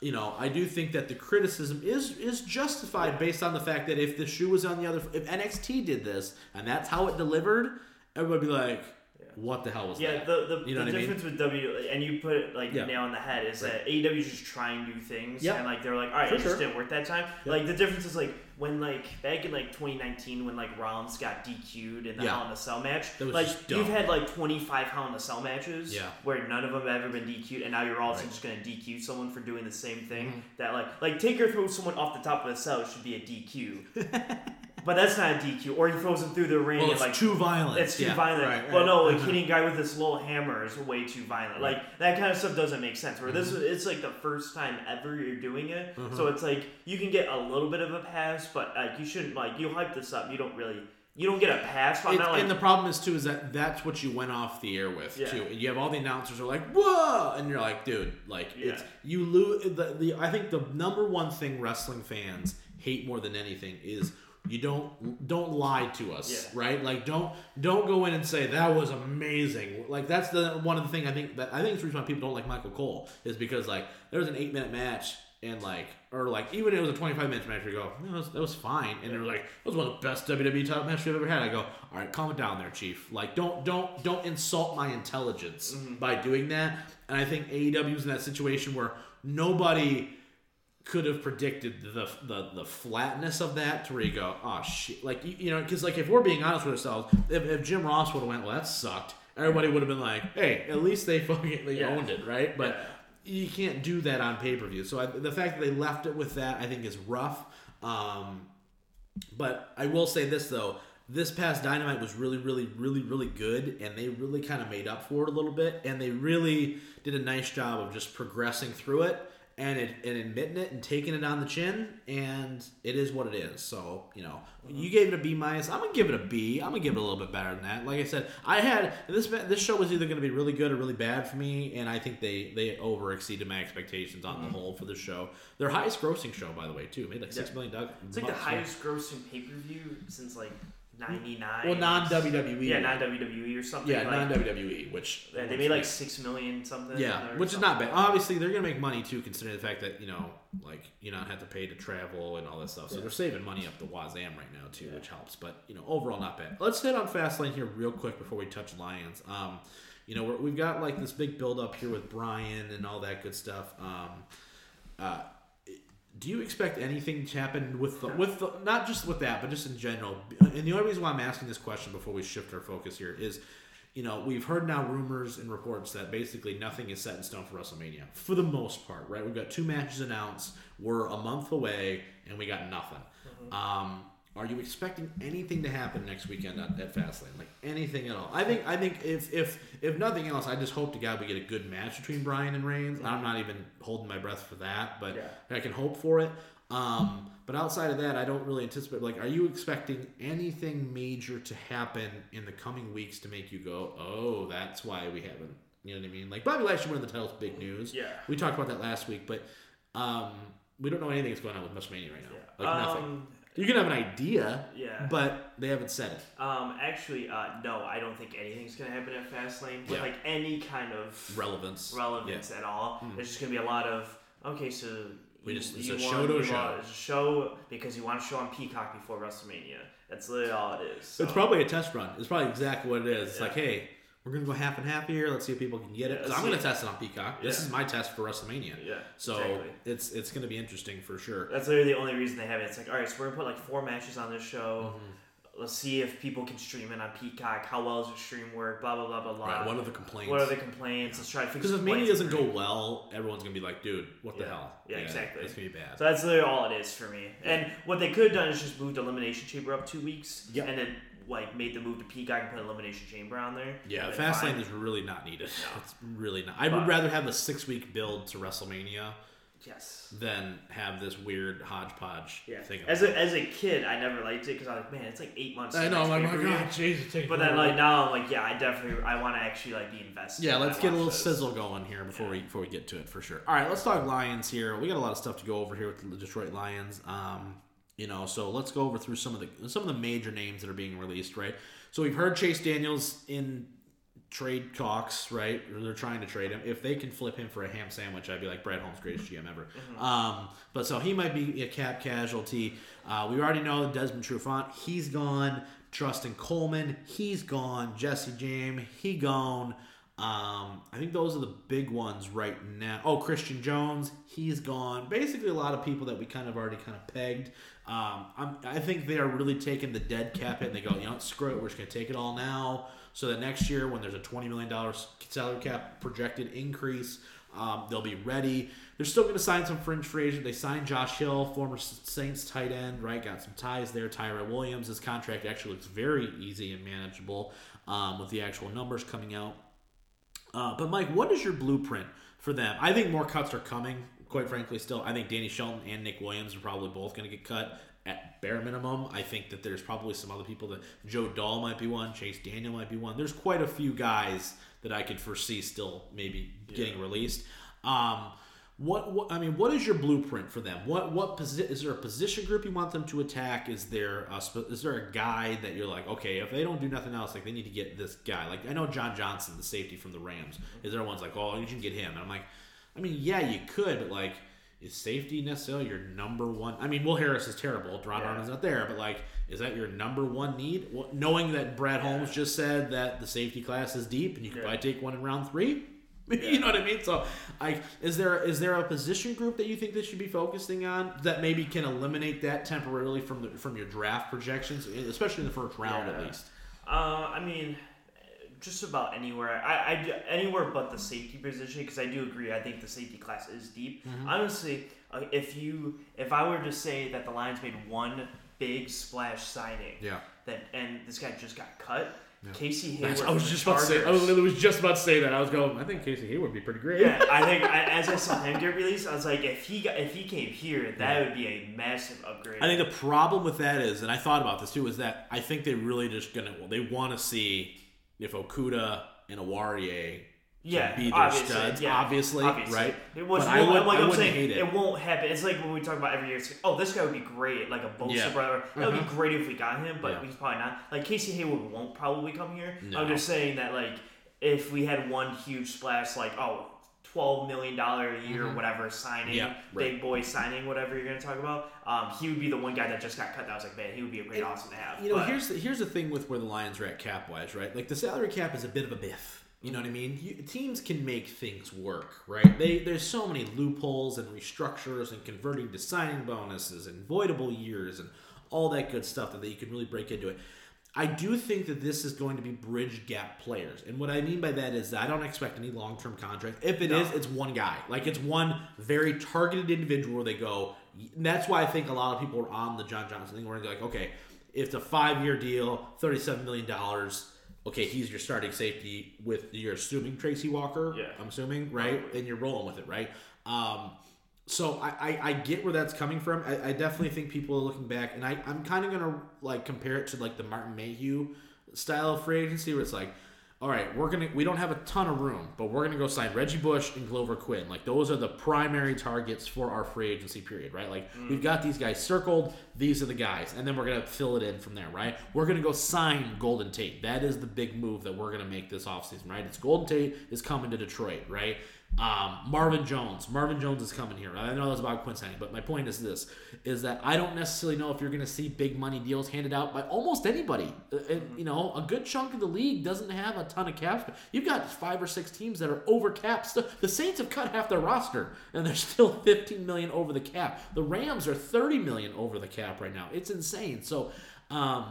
you know, I do think that the criticism is is justified based on the fact that if the shoe was on the other, if NXT did this and that's how it delivered, everybody would be like, "What the hell was Yeah, that?" the the, You know the what I mean? difference with W and you put it like Yeah. the nail on the head is Right. that AEW is just trying new things Yep. and like they're like, all right, For it just didn't work that time. Like the difference is like when like back in like 2019 when like Rollins got DQ'd in the Yeah. Hell in a Cell match, like you've had like 25 Hell in a Cell matches Yeah. where none of them have ever been DQ'd, and now you're also Right. Mm-hmm. just gonna DQ someone for doing the same thing. That like like take Taker throws someone off the top of the cell should be a DQ. But that's not a DQ, or he throws him through the ring well, it's like too violent. it's too Yeah, violent. right, Well, right. no, like Mhm. hitting a guy with this little hammer is way too violent. Like that kind of stuff doesn't make sense. Where Mm-hmm. this, it's like the first time ever you're doing it, so it's like you can get a little bit of a pass, but like you shouldn't like you hype this up. You don't really, you don't get a pass. Not like and the problem is too is that that's what you went off the air with Yeah. too. And you have all the announcers are like, "Whoa!" and you're like, "Dude, like Yeah. it's you lose." The, the I think the number one thing wrestling fans hate more than anything is you don't don't lie to us, Yeah. right? Like don't don't go in and say that was amazing. Like that's the one of the thing I think that I think it's the reason why people don't like Michael Cole is because like there was an eight minute match. And like, or like, even if it was a 25 minute match, you go, "No, that was, that was fine. And they're like, that was one of the best WWE title matches we've ever had. I go, all right, calm it down there, Chief. Like, don't, don't, don't insult my intelligence mm-hmm. by doing that. And I think aew is in that situation where nobody could have predicted the the, the flatness of that to where you go, oh shit, like you, you know, because like if we're being honest with ourselves, if, if Jim Ross would have went, well, that sucked. Everybody would have been like, hey, at least they fucking they Yeah. owned it, right? But Yeah. you can't do that on pay per view. So I, the fact that they left it with that, I think, is rough. Um, but I will say this though. This past Dynamite was really, really, really, really good, and they really kind of made up for it a little bit, and they really did a nice job of just progressing through it. And it, and admitting it and taking it on the chin, and it is what it is. So you know, you mm-hmm. gave it a B minus. I'm gonna give it a B. I'm gonna give it a little bit better than that. Like I said, I had this this show was either gonna be really good or really bad for me, and I think they they over exceeded my expectations on the mm-hmm. whole for the show. Their highest grossing show, by the way, too, made like six Yeah. million dollars. It's like the highest grossing pay per view since like '99. Well, non WWE. Yeah, non WWE or something. Yeah, like, non WWE, which yeah, they made like six million something. Yeah, which is not bad. Obviously, they're gonna make money too, considering the fact that you know, like you don't have to pay to travel and all that stuff. So they're saving money up the wazam right now too, which helps. But you know, overall, not bad. Let's hit on Fastlane here real quick before we touch Lions. Um, you know, we're, we've got like this big build up here with Brian and all that good stuff. Um, uh, do you expect anything to happen with the with the not just with that, but just in general? And the only reason why I'm asking this question before we shift our focus here is, you know, we've heard now rumors and reports that basically nothing is set in stone for WrestleMania for the most part, right? We've got two matches announced. We're a month away, and we got nothing. Um, are you expecting anything to happen next weekend at, at Fastlane? Like anything at all? I think I think if if if nothing else, I just hope to God we get a good match between Bryan and Reigns. I'm not even holding my breath for that, but Yeah. I can hope for it. Um, but outside of that, I don't really anticipate. Like, are you expecting anything major to happen in the coming weeks to make you go, "Oh, that's why we haven't"? You know what I mean? Like Bobby Lashley winning the title's big news. Yeah. we talked about that last week, but um, we don't know anything that's going on with WrestleMania right now. Yeah. Like nothing. Um, You can have an idea, Yeah. but they haven't said it. Um, actually, uh, no, I don't think anything's gonna happen at Fastlane with Yeah. like any kind of Relevance. relevance at all. There's just gonna be a lot of okay, so We you- just- it's you a show to show. It's a show because you want to show on Peacock before WrestleMania. That's literally all it is. So. It's probably a test run. It's probably exactly what it is. It's Yeah. like, hey, we're gonna go half and half here. Let's see if people can get it. Yeah, 'Cause I'm gonna see. test it on Peacock. This is my test for WrestleMania. yeah. So exactly. it's it's gonna be interesting for sure. That's literally the only reason they have it. It's like, all right, so we're gonna put like four matches on this show. Mm-hmm. Let's see if people can stream it on Peacock. How well does the stream work? Blah blah blah blah blah. Right, what are the complaints? What are the complaints? Let's try to fix. Because if Mania doesn't go well, everyone's gonna be like, dude, what the hell? Yeah, exactly. It's gonna be bad. So that's literally all it is for me. And what they could have done is just moved Elimination Chamber up two weeks, Yep. and then like made the move to Peacock and put Elimination Chamber on there. yeah. Fastlane is really not needed. It's really not. I would rather have a six week build to WrestleMania Yes. than have this weird hodgepodge Yeah. thing. As a, as a kid, I never liked it because I was like, man, it's like eight months. I know, I'm like, oh pay-per-view." my god, Jesus, take But then like now, I'm like, yeah, I definitely I want to actually like be invested. Yeah, let's get a little this. sizzle going here before we before we get to it for sure. All right, let's talk Lions here. We got a lot of stuff to go over here with the Detroit Lions. Um, you know, so let's go over through some of the some of the major names that are being released, right? So we've heard Chase Daniels in trade talks, right? They're trying to trade him. If they can flip him for a ham sandwich, I'd be like Brad Holmes, greatest GM ever. Um, but so he might be a cap casualty. Uh, we already know Desmond Trufant, he's gone. Justin Coleman, he's gone. Jesse James, he gone. Um, I think those are the big ones right now. Oh, Christian Jones, he's gone. Basically, a lot of people that we kind of already kind of pegged. Um, I think they are really taking the dead cap hit and they go, you know, screw it, we're just going to take it all now. So that next year, when there's a $20 million salary cap projected increase, um, they'll be ready. They're still going to sign some fringe free agent. They signed Josh Hill, former Saints tight end, right? Got some ties there. Tyrell Williams, his contract actually looks very easy and manageable um, with the actual numbers coming out. Uh, but Mike, what is your blueprint for them? I think more cuts are coming. Quite frankly, still, I think Danny Shelton and Nick Williams are probably both going to get cut at bare minimum. I think that there's probably some other people that Joe Dahl might be one, Chase Daniel might be one. There's quite a few guys that I could foresee still maybe getting released. Um, what, what I mean, what is your blueprint for them? What what posi- is there a position group you want them to attack? Is there a, is there a guy that you're like, okay, if they don't do nothing else, like they need to get this guy. Like I know John Johnson, the safety from the Rams. Is there one's like, oh, you should get him? And I'm like, I mean, yeah, you could, but like, is safety necessarily your number one? I mean, Will Harris is terrible. Deron Yeah. Arnold's not there, but like, is that your number one need? Well, knowing that Brad Holmes just said that the safety class is deep and you could Yeah. probably take one in round three. you know what I mean? So, I is there is there a position group that you think they should be focusing on that maybe can eliminate that temporarily from the from your draft projections, especially in the first round at least? Uh, I mean, just about anywhere. I, I do- anywhere but the safety position because I do agree. I think the safety class is deep. Mm-hmm. Honestly, uh, if you if I were to say that the Lions made one big splash signing, Yeah. that and this guy just got cut, Casey Hayward. I was just the about to say. I was literally just about to say that. I was going. I think Casey Hayward would be pretty great. Yeah, I think I, as I saw him get released, I was like, if he got, if he came here, that would be a massive upgrade. I think the problem with that is, and I thought about this too, is that I think they really just gonna well, they want to see if Okudah and Oruwariye yeah, be their obviously, studs, yeah, obviously, right? It was, But I won't- would- like I'm saying, hate it. it won't happen. It's like when we talk about every year. It's like, oh, this guy would be great, like a Bosa Yeah. brother. That would Uh-huh. be great if we got him, but Yeah. he's probably not. Like Casey Hayward won't probably come here. No. I'm just saying that like if we had one huge splash, like oh. Twelve million dollar a year, whatever signing, Mm-hmm. Yeah, right. big boy signing, whatever you're gonna talk about. Um, he would be the one guy that just got cut. That I was like, man, he would be a great, awesome to have. You know, But- here's the, here's the thing with where the Lions are at cap wise, right? Like the salary cap is a bit of a biff. You know what I mean? You, teams can make things work, right? They there's so many loopholes and restructures and converting to signing bonuses and voidable years and all that good stuff that, that you can really break into it. I do think that this is going to be bridge gap players, and what I mean by that is that I don't expect any long term contract. If it is, No. it's one guy. Like it's one very targeted individual where they go. And that's why I think a lot of people are on the John Johnson thing, where they're like, okay, if it's a five year deal, thirty seven million dollars. Okay, he's your starting safety with you're assuming Tracy Walker. Yeah. I'm assuming, right? And you're rolling with it, right? Um, so I, I, I get where that's coming from. I, I definitely think people are looking back, and I, I'm kind of gonna like compare it to like the Martin Mayhew style of free agency, where it's like, all right, we're gonna we don't have a ton of room, but we're gonna go sign Reggie Bush and Glover Quin. Like those are the primary targets for our free agency period, right? Like mm. we've got these guys circled. These are the guys, and then we're gonna fill it in from there, right? We're gonna go sign Golden Tate. That is the big move that we're gonna make this offseason, right? It's Golden Tate is coming to Detroit, right? Um, Marvin Jones. Marvin Jones is coming here. I know that's about Quinn signing, but my point is this: is that I don't necessarily know if you're going to see big money deals handed out by almost anybody. Uh, and, you know, a good chunk of the league doesn't have a ton of cap. You've got five or six teams that are over cap. The Saints have cut half their roster, and they're still 15 million over the cap. The Rams are 30 million over the cap right now. It's insane. So. Um,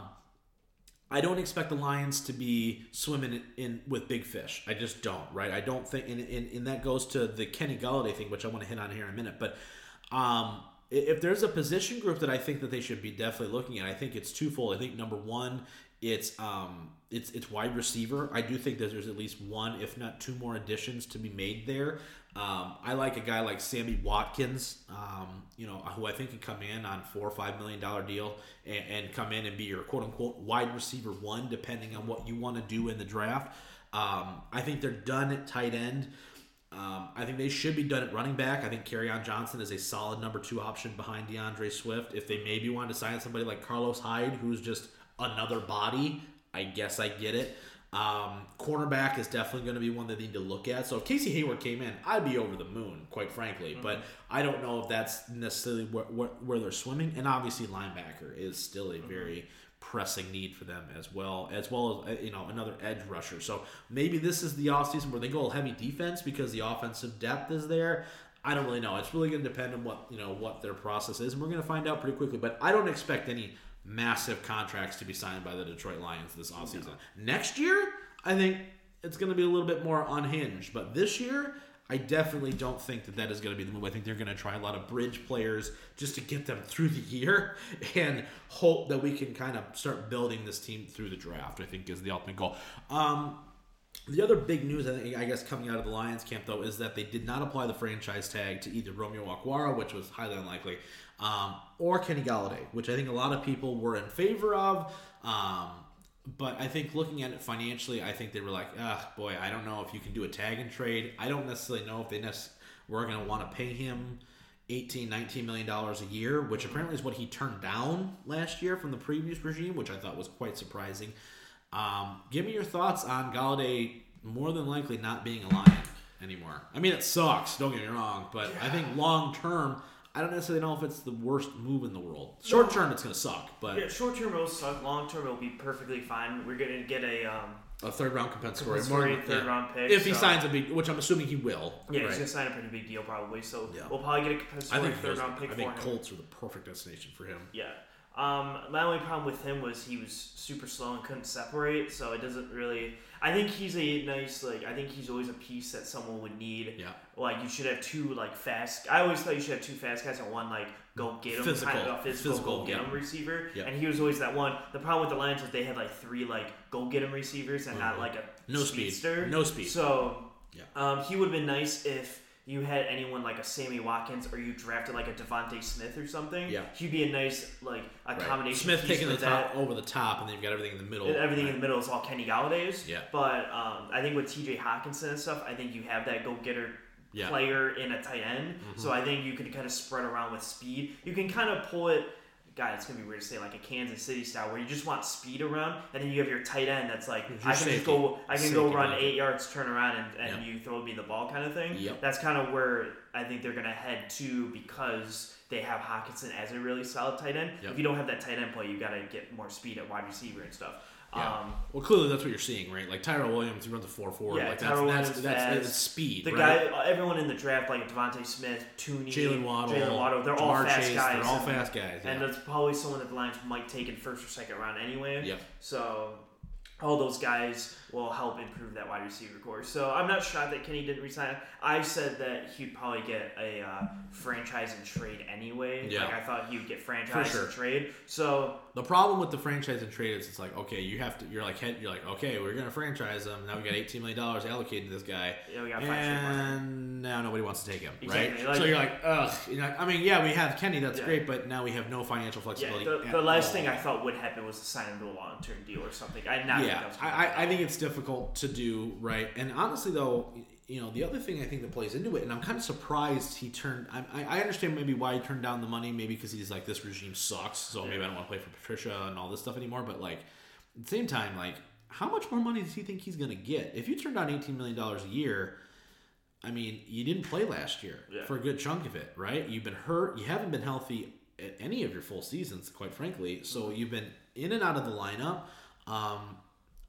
I don't expect the Lions to be swimming in, in with big fish. I just don't, right? I don't think, and, and, and that goes to the Kenny Golladay thing, which I want to hit on here in a minute. But um, if there's a position group that I think that they should be definitely looking at, I think it's twofold. I think number one, it's um, it's it's wide receiver. I do think that there's at least one, if not two more additions to be made there. Um, I like a guy like Sammy Watkins, um, you know, who I think can come in on four or five million dollar deal and, and come in and be your quote unquote wide receiver one, depending on what you want to do in the draft. Um, I think they're done at tight end. Um, I think they should be done at running back. I think on Johnson is a solid number two option behind D'Andre Swift. If they maybe want to sign somebody like Carlos Hyde, who's just another body, I guess I get it. Um, cornerback is definitely going to be one that they need to look at. So if Casey Hayward came in, I'd be over the moon, quite frankly. But I don't know if that's necessarily where, where, where they're swimming. And obviously, linebacker is still a very pressing need for them as well, as well as uh, you know another edge rusher. So maybe this is the offseason where they go a heavy defense because the offensive depth is there. I don't really know. It's really going to depend on what you know what their process is, and we're going to find out pretty quickly. But I don't expect any massive contracts to be signed by the Detroit Lions this offseason. Next year, I think it's going to be a little bit more unhinged. But this year, I definitely don't think that that is going to be the move. I think they're going to try a lot of bridge players just to get them through the year and hope that we can kind of start building this team through the draft. I think is the ultimate goal. Um, the other big news, I think, I guess, coming out of the Lions camp though, is that they did not apply the franchise tag to either Romeo Okwara, which was highly unlikely, um, or Kenny Golladay, which I think a lot of people were in favor of. Um, but I think looking at it financially, I think they were like, ah, boy, I don't know if you can do a tag and trade. I don't necessarily know if they nec- were going to want to pay him 18 19 million dollars a year which apparently is what he turned down last year from the previous regime which i thought was quite surprising um, give me your thoughts on Golladay more than likely not being a Lion anymore. I mean, it sucks. Don't get me wrong, but I think long term, I don't necessarily know if it's the worst move in the world. Short term, it's gonna suck, but Yeah, short term it'll suck. Long term it'll be perfectly fine. We're gonna get a um, a third round compensatory, Compensatory more- third yeah. round pick, if he signs a big, which I'm assuming he will. yeah, right? he's gonna sign a pretty big deal probably. So Yeah. we'll probably get a compensatory think third round pick I for think him. Colts are the perfect destination for him. Yeah. Um, my only problem with him was he was super slow and couldn't separate, so it doesn't really. I think he's a nice like. I think he's always a piece that someone would need. Yeah. Like you should have two like fast. I always thought you should have two fast guys and one like go get him Physical. kind of a physical, Physical, go get yeah. him receiver. Yeah. And he was always that one. The problem with the Lions is they had like three like go get him receivers and not Mhm. like a No speed. speedster. No speed. So Yeah. um, he would have been nice if you had anyone like a Sammy Watkins or you drafted like a DeVonta Smith or something. Yeah. He'd be a nice like a Right. combination. Smith piece taking the with top over the top, and then you've got everything in the middle. And everything in the middle is all Kenny Golladay's. Yeah. But um, I think with T.J. Hockenson and stuff, I think you have that go-getter Yeah. player in a tight end. So I think you could kind of spread around with speed. You can kind of pull it. God, it's gonna be weird to say like a Kansas City style where you just want speed around, and then you have your tight end that's like I can just go, I can go run eight yards, turn around, and, and Yep. you throw me the ball kind of thing. Yep. That's kind of where I think they're gonna head to because they have Hockenson as a really solid tight end. Yep. If you don't have that tight end play, you gotta get more speed at wide receiver and stuff. Yeah. Um, Well, clearly that's what you're seeing, right? Like Tyrell Williams, he runs a four four. Yeah, like that's Tyrell that's, Williams that's, fast. that's speed. The right? guy, everyone in the draft, like DeVonta Smith, Tooney, Jaylen Waddle, Jaylen Waddle, they're all fast Chase, guys. They're all and, fast guys. Yeah. And that's probably someone that the Lions might take in first or second round anyway. Yep. So all those guys will help improve that wide receiver core. So I'm not shocked that Kenny didn't resign. I said that he'd probably get a uh, franchise and trade anyway. Yeah. Like I thought he would get franchise sure. and trade. So The problem with the franchise and trade is it's like okay, you have to. You're like. You're like okay, we're gonna franchise him. Now we got 18 million dollars allocated to this guy, yeah, we got five and now nobody wants to take him, Exactly, right? like- so you're like, ugh. You know, I mean, yeah, we have Kenny, that's Yeah. great, but now we have no financial Yeah, flexibility. the, the last all. thing I thought would happen was to sign him to a long term deal or something. I not think yeah, I, I, I think it's difficult to do right. And honestly, though, you know, the other thing I think that plays into it, and I'm kind of surprised he turned. I, I understand maybe why he turned down the money, maybe because he's like this regime sucks, so maybe I don't want to play for Patricia and all this stuff anymore. But like at the same time, like how much more money does he think he's gonna get if you turn down 18 million dollars a year? I mean, you didn't play last year Yeah. for a good chunk of it, right? You've been hurt. You haven't been healthy at any of your full seasons, quite frankly. So you've been in and out of the lineup. Um,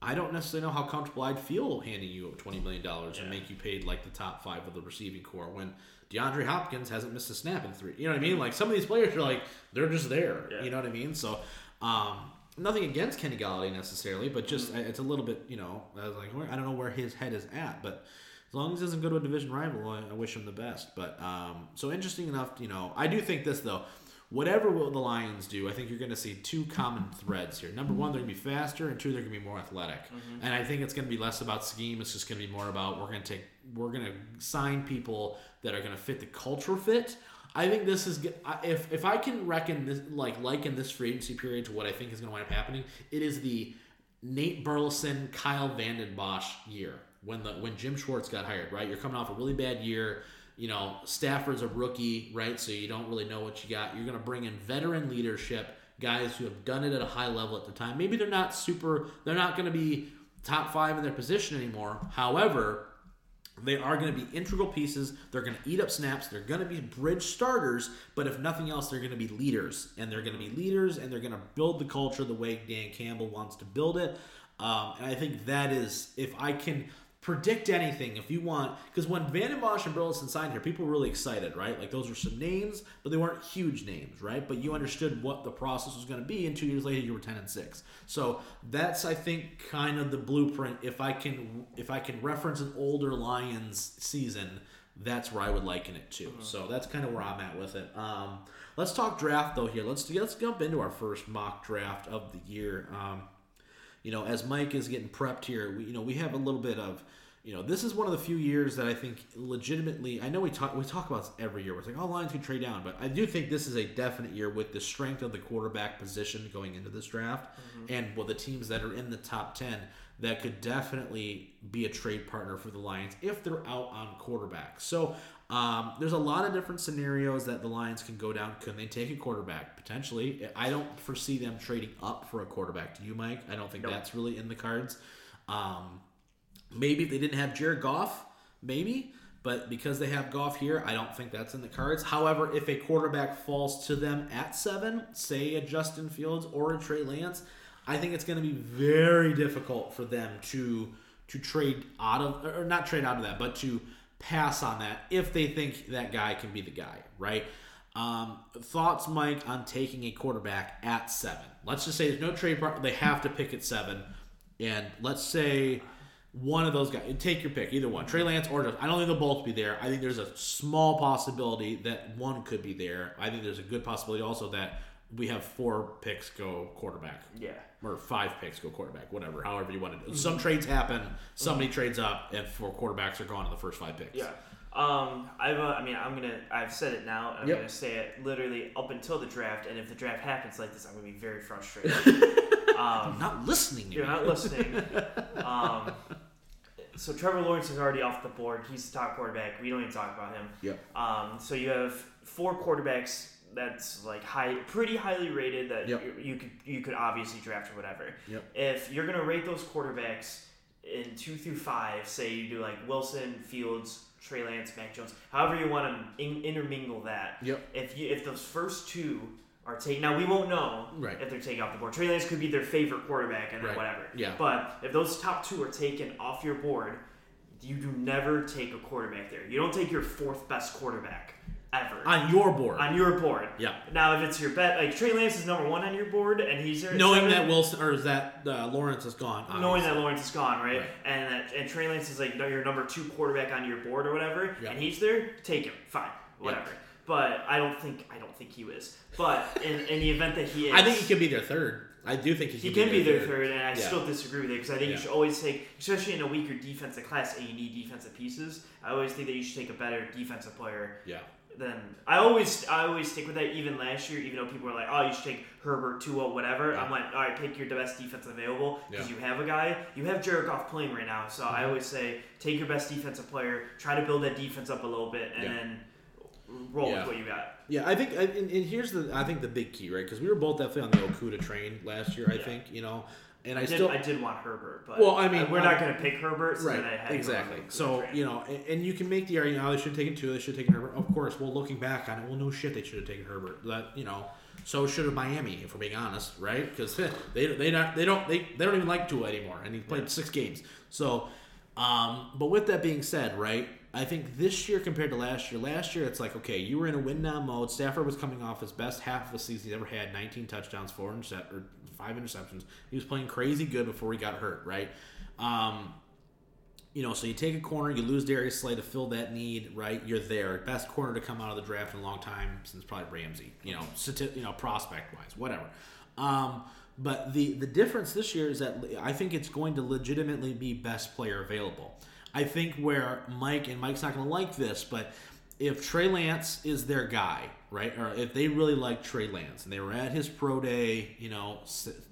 I don't necessarily know how comfortable I'd feel handing you twenty million dollars and make you paid like the top five of the receiving core when DeAndre Hopkins hasn't missed a snap in three. You know what I mean? Like some of these players are like they're just there. Yeah. You know what I mean? So. Um, Nothing against Kenny Golladay necessarily, but just Mm-hmm. it's a little bit, you know, I was like, I don't know where his head is at, but as long as he doesn't go to a division rival, I, I wish him the best. But um, so interesting enough, you know, I do think this though. Whatever will the Lions do, I think you're going to see two common threads here. Number one, they're going to be faster, and two, they're going to be more athletic. Mm-hmm. And I think it's going to be less about scheme. It's just going to be more about we're going to take, we're going to sign people that are going to fit the culture fit. I think this is if if I can reckon this like liken this free agency period to what I think is going to wind up happening, it is the Nate Burleson, Kyle Vanden Bosch year when the when Jim Schwartz got hired. Right, you're coming off a really bad year. You know, Stafford's a rookie, right? So you don't really know what you got. You're going to bring in veteran leadership, guys who have done it at a high level at the time. Maybe they're not super. They're not going to be top five in their position anymore. However, they are going to be integral pieces. They're going to eat up snaps. They're going to be bridge starters, but if nothing else, they're going to be leaders. And they're going to be leaders, and they're going to build the culture the way Dan Campbell wants to build it. Um, and I think that is, if I can predict anything, if you want, because when Vanden Bosch and Burleson signed here, people were really excited, right? Like those were some names, but they weren't huge names, right? But you understood what the process was going to be, and two years later, you were ten and six. So that's, I think, kind of the blueprint. If I can, if I can reference an older Lions season, that's where I would liken it to. So that's kind of where I'm at with it. Um, let's talk draft though here. Let's let's jump into our first mock draft of the year. Um, you know, as Mike is getting prepped here, we, you know, we have a little bit of, you know, this is one of the few years that I think legitimately. I know we talk we talk about this every year. We're like, oh, Lions can trade down, but I do think this is a definite year with the strength of the quarterback position going into this draft, mm-hmm. and well, the teams that are in the top ten that could definitely be a trade partner for the Lions if they're out on quarterback. So. Um, there's a lot of different scenarios that the Lions can go down. Can they take a quarterback? Potentially. I don't foresee them trading up for a quarterback. Do you, Mike? I don't think Nope. that's really in the cards. Um, maybe if they didn't have Jared Goff, maybe. But because they have Goff here, I don't think that's in the cards. However, if a quarterback falls to them at seven, say a Justin Fields or a Trey Lance, I think it's going to be very difficult for them to to trade out of or not trade out of that, but to pass on that if they think that guy can be the guy, right? Um, thoughts, Mike, on taking a quarterback at seven? Let's just say there's no trade. Part, they have to pick at seven, and let's say one of those guys. Take your pick, either one, Trey Lance or just. I don't think they'll both be there. I think there's a small possibility that one could be there. I think there's a good possibility also that we have four picks go quarterback. Yeah. Or five picks go quarterback, whatever, however you want to do. Some trades happen, somebody trades up, and four quarterbacks are gone in the first five picks. Yeah. Um, I've, uh, I mean, I'm gonna, I've said it now, and I'm Yep. gonna say it literally up until the draft, and if the draft happens like this, I'm gonna be very frustrated. um, I'm not listening you're me. not listening. Um, so Trevor Lawrence is already off the board. He's the top quarterback. We don't even talk about him. Yep. Um, so you have four quarterbacks that's like high, pretty highly rated that Yep. you, you could you could obviously draft or whatever. Yep. If you're gonna rate those quarterbacks in two through five, say you do like Wilson, Fields, Trey Lance, Mac Jones, however you want to in, intermingle that. Yep. If you if those first two are taken, now we won't know Right. if they're taken off the board. Trey Lance could be their favorite quarterback, and then Right. whatever. Yeah. But if those top two are taken off your board, you do never take a quarterback there. You don't take your fourth best quarterback ever On your board. on your board. Yeah. Now, if it's your bet, like Trey Lance is number one on your board, and he's there, Knowing seven, that Wilson or is that uh, Lawrence is gone. knowing that. Lawrence is gone, right? Right. And that, and Trey Lance is like your number two quarterback on your board or whatever, Yeah. and he's there, take him, fine, whatever. But I don't think I don't think he is. But in, in the event that he is, I think he could be their third. I do think he, he can can be their third, and I Yeah. still disagree with it because I think Yeah. you should always take, especially in a weaker defensive class, and you need defensive pieces. I always think that you should take a better defensive player Yeah. Than I always. I always stick with that. Even last year, even though people were like, "Oh, you should take Herbert, Tua, whatever," Yeah. I'm like, "All right, pick your best defense available because Yeah. you have a guy. You have Jared Goff playing right now, so I mm-hmm. always say take your best defensive player, try to build that defense up a little bit, and Yeah. then roll with what you got." Yeah, I think, and, and here's the, I think the big key, right? Because we were both definitely on the Okudah train last year. I think, you know, and I, I did, still, I did want Herbert, but Well, I mean, we're I- not going to pick Herbert, so right, then I had exactly. So you know, and, and you can make the argument, oh, they should have taken two, they should have taken Herbert. Of course, well, looking back on it, well, no shit, they should have taken Herbert. That you know, so should have Miami, if we're being honest, right? Because they they not they don't they, they don't even like Tua anymore, and he played six games. So, um, but with that being said, right? I think this year compared to last year, last year it's like okay, you were in a win now mode. Stafford was coming off his best half of the season he's ever had, 19 touchdowns, four intercept or five interceptions. He was playing crazy good before he got hurt, right? Um, you know, so you take a corner, you lose Darius Slay to fill that need, right? You're there. Best corner to come out of the draft in a long time since probably Ramsey, you know, you know, prospect wise, whatever. Um, but the the difference this year is that I think it's going to legitimately be best player available. I think where Mike and Mike's not going to like this, but if Trey Lance is their guy, right, or if they really like Trey Lance and they were at his pro day, you know,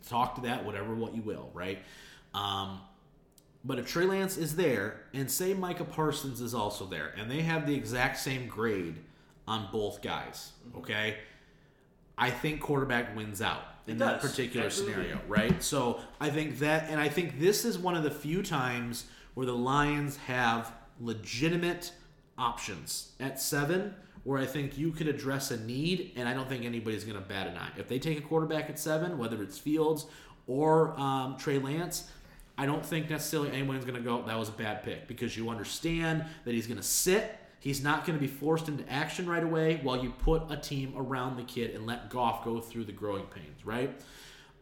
talk to that, whatever, what you will, right? Um, but if Trey Lance is there, and say Micah Parsons is also there, and they have the exact same grade on both guys, okay? I think quarterback wins out in It that does. particular Absolutely. scenario, right? So I think that, and I think this is one of the few times where the Lions have legitimate options at seven, where I think you could address a need, and I don't think anybody's going to bat an eye. If they take a quarterback at seven, whether it's Fields or um, Trey Lance, I don't think necessarily anyone's going to go, that was a bad pick, because you understand that he's going to sit. He's not going to be forced into action right away while you put a team around the kid and let Goff go through the growing pains, right?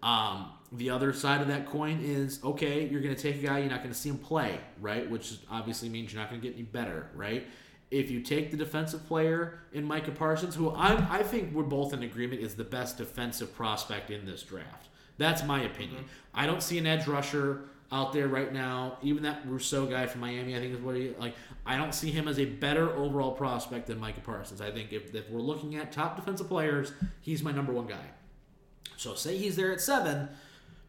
Um, the other side of that coin is okay, you're going to take a guy, you're not going to see him play, right? Which obviously means you're not going to get any better, right? If you take the defensive player in Micah Parsons, who I, I think we're both in agreement is the best defensive prospect in this draft. That's my opinion. Mm-hmm. I don't see an edge rusher out there right now. Even that Rousseau guy from Miami, I think is what he like. I don't see him as a better overall prospect than Micah Parsons. I think if, if we're looking at top defensive players, he's my number one guy. So say he's there at seven.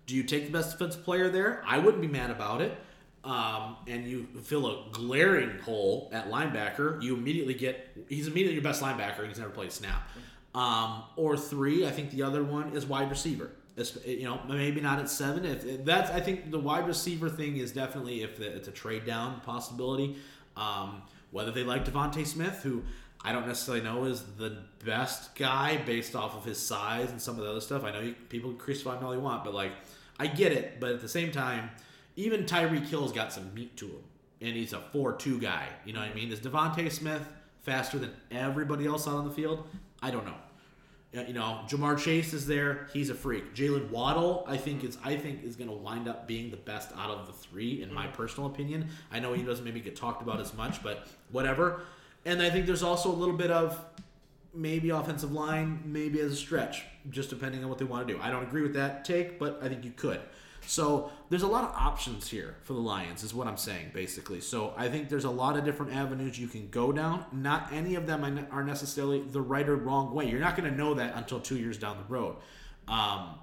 Do you take the best defensive player there? I wouldn't be mad about it. Um, and you fill a glaring hole at linebacker. You immediately get he's immediately your best linebacker, and he's never played a snap. Um, or three, I think the other one is wide receiver. It's- You know, maybe not at seven. If that's, I think the wide receiver thing is definitely if it's a trade down possibility. Um, whether they like DeVonta Smith, who I don't necessarily know is the best guy based off of his size and some of the other stuff. I know you, people can crucify him all they want, but like I get it. But at the same time, even Tyreek Hill's got some meat to him, and he's a four-two guy. You know what I mean? Is DeVonta Smith faster than everybody else out on the field? I don't know. Uh, You know, Ja'Marr Chase is there. He's a freak. Jaylen Waddle, I think is I think is going to wind up being the best out of the three, in my personal opinion. I know he doesn't maybe get talked about as much, but whatever. And I think there's also a little bit of maybe offensive line, maybe as a stretch, just depending on what they want to do. I don't agree with that take, but I think you could. So there's a lot of options here for the Lions, is what I'm saying, basically. So I think there's a lot of different avenues you can go down. Not any of them are necessarily the right or wrong way. You're not going to know that until two years down the road. Um,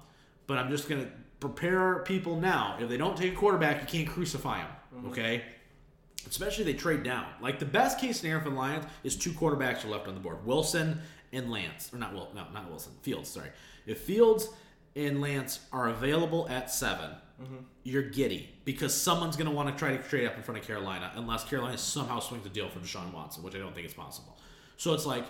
but I'm just going to prepare people now. If they don't take a quarterback, you can't crucify them. Okay especially if they trade down. Like the best case scenario for the Lions is two quarterbacks are left on the board: Wilson and Lance, or not Will, no, not Wilson, Fields. Sorry, if Fields and Lance are available at 7 mm-hmm. you're giddy because someone's going to want to try to trade up in front of Carolina, unless Carolina somehow swings the deal for Deshaun Watson, which I don't think is possible. So it's like.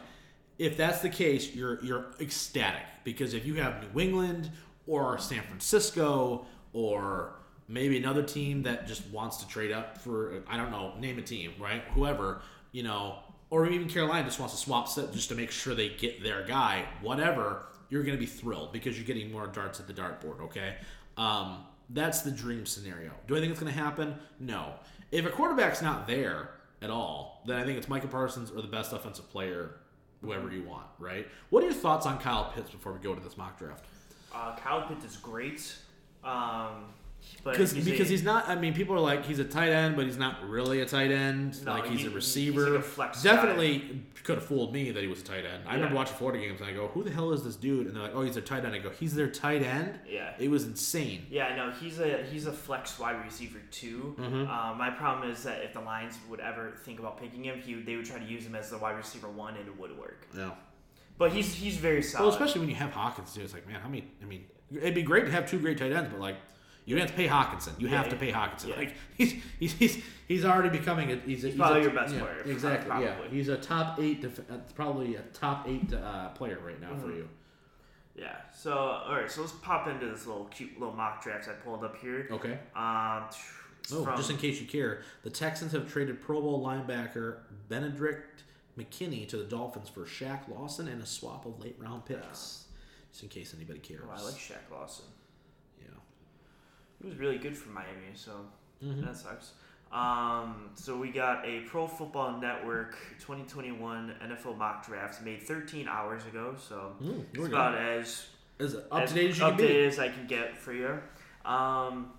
If that's the case, you're you're ecstatic because if you have New England or San Francisco or maybe another team that just wants to trade up for I don't know, name a team, right? Whoever, you know, or even Carolina just wants to swap set just to make sure they get their guy, whatever, you're going to be thrilled because you're getting more darts at the dartboard, okay? Um, that's the dream scenario. Do I think it's going to happen? No. If a quarterback's not there at all, then I think it's Micah Parsons or the best offensive player, whoever you want, right? What are your thoughts on Kyle Pitts before we go to this mock draft? Uh, Kyle Pitts is great. Um, but Because he's because a, he's not. I mean, people are like he's a tight end, but he's not really a tight end. No, like he's he- a he's receiver. like a flex guy. Definitely could have fooled me that he was a tight end. I remember watching Florida games and I go, "Who the hell is this dude?" And they're like, "Oh, he's a tight end." I go, "He's their tight end." Yeah. It was insane. Yeah, no, he's a he's a flex wide receiver too. Mm-hmm. Um, my problem is that if the Lions would ever think about picking him, he they would try to use him as the wide receiver one, and it would work. Yeah. But he's he's very solid. Well, especially when you have Hawkins too. It's like, man, how many? I mean, it'd be great to have two great tight ends, but like, you have to pay Hockenson. You have to pay Hockenson. yeah. Like he's he's he's, he's already becoming a he's, a, he's probably a, your best yeah, player, Exactly. Yeah. He's a top eight. Def- uh, probably a top eight uh, player right now Mm-hmm. for you. yeah. So all right, so let's pop into this little cute little mock drafts I pulled up here. Okay. Um, Oh, from- just in case you care, the Texans have traded Pro Bowl linebacker Benardrick McKinney to the Dolphins for Shaq Lawson and a swap of late round picks. Just in case anybody cares. oh, I like Shaq Lawson. Was really good for Miami, so Mhm. that sucks. Um, so we got a Pro Football Network 2021 NFL mock draft made 13 hours ago, so Mm, it's about as As up to date as you can updated as I can get for you. Um,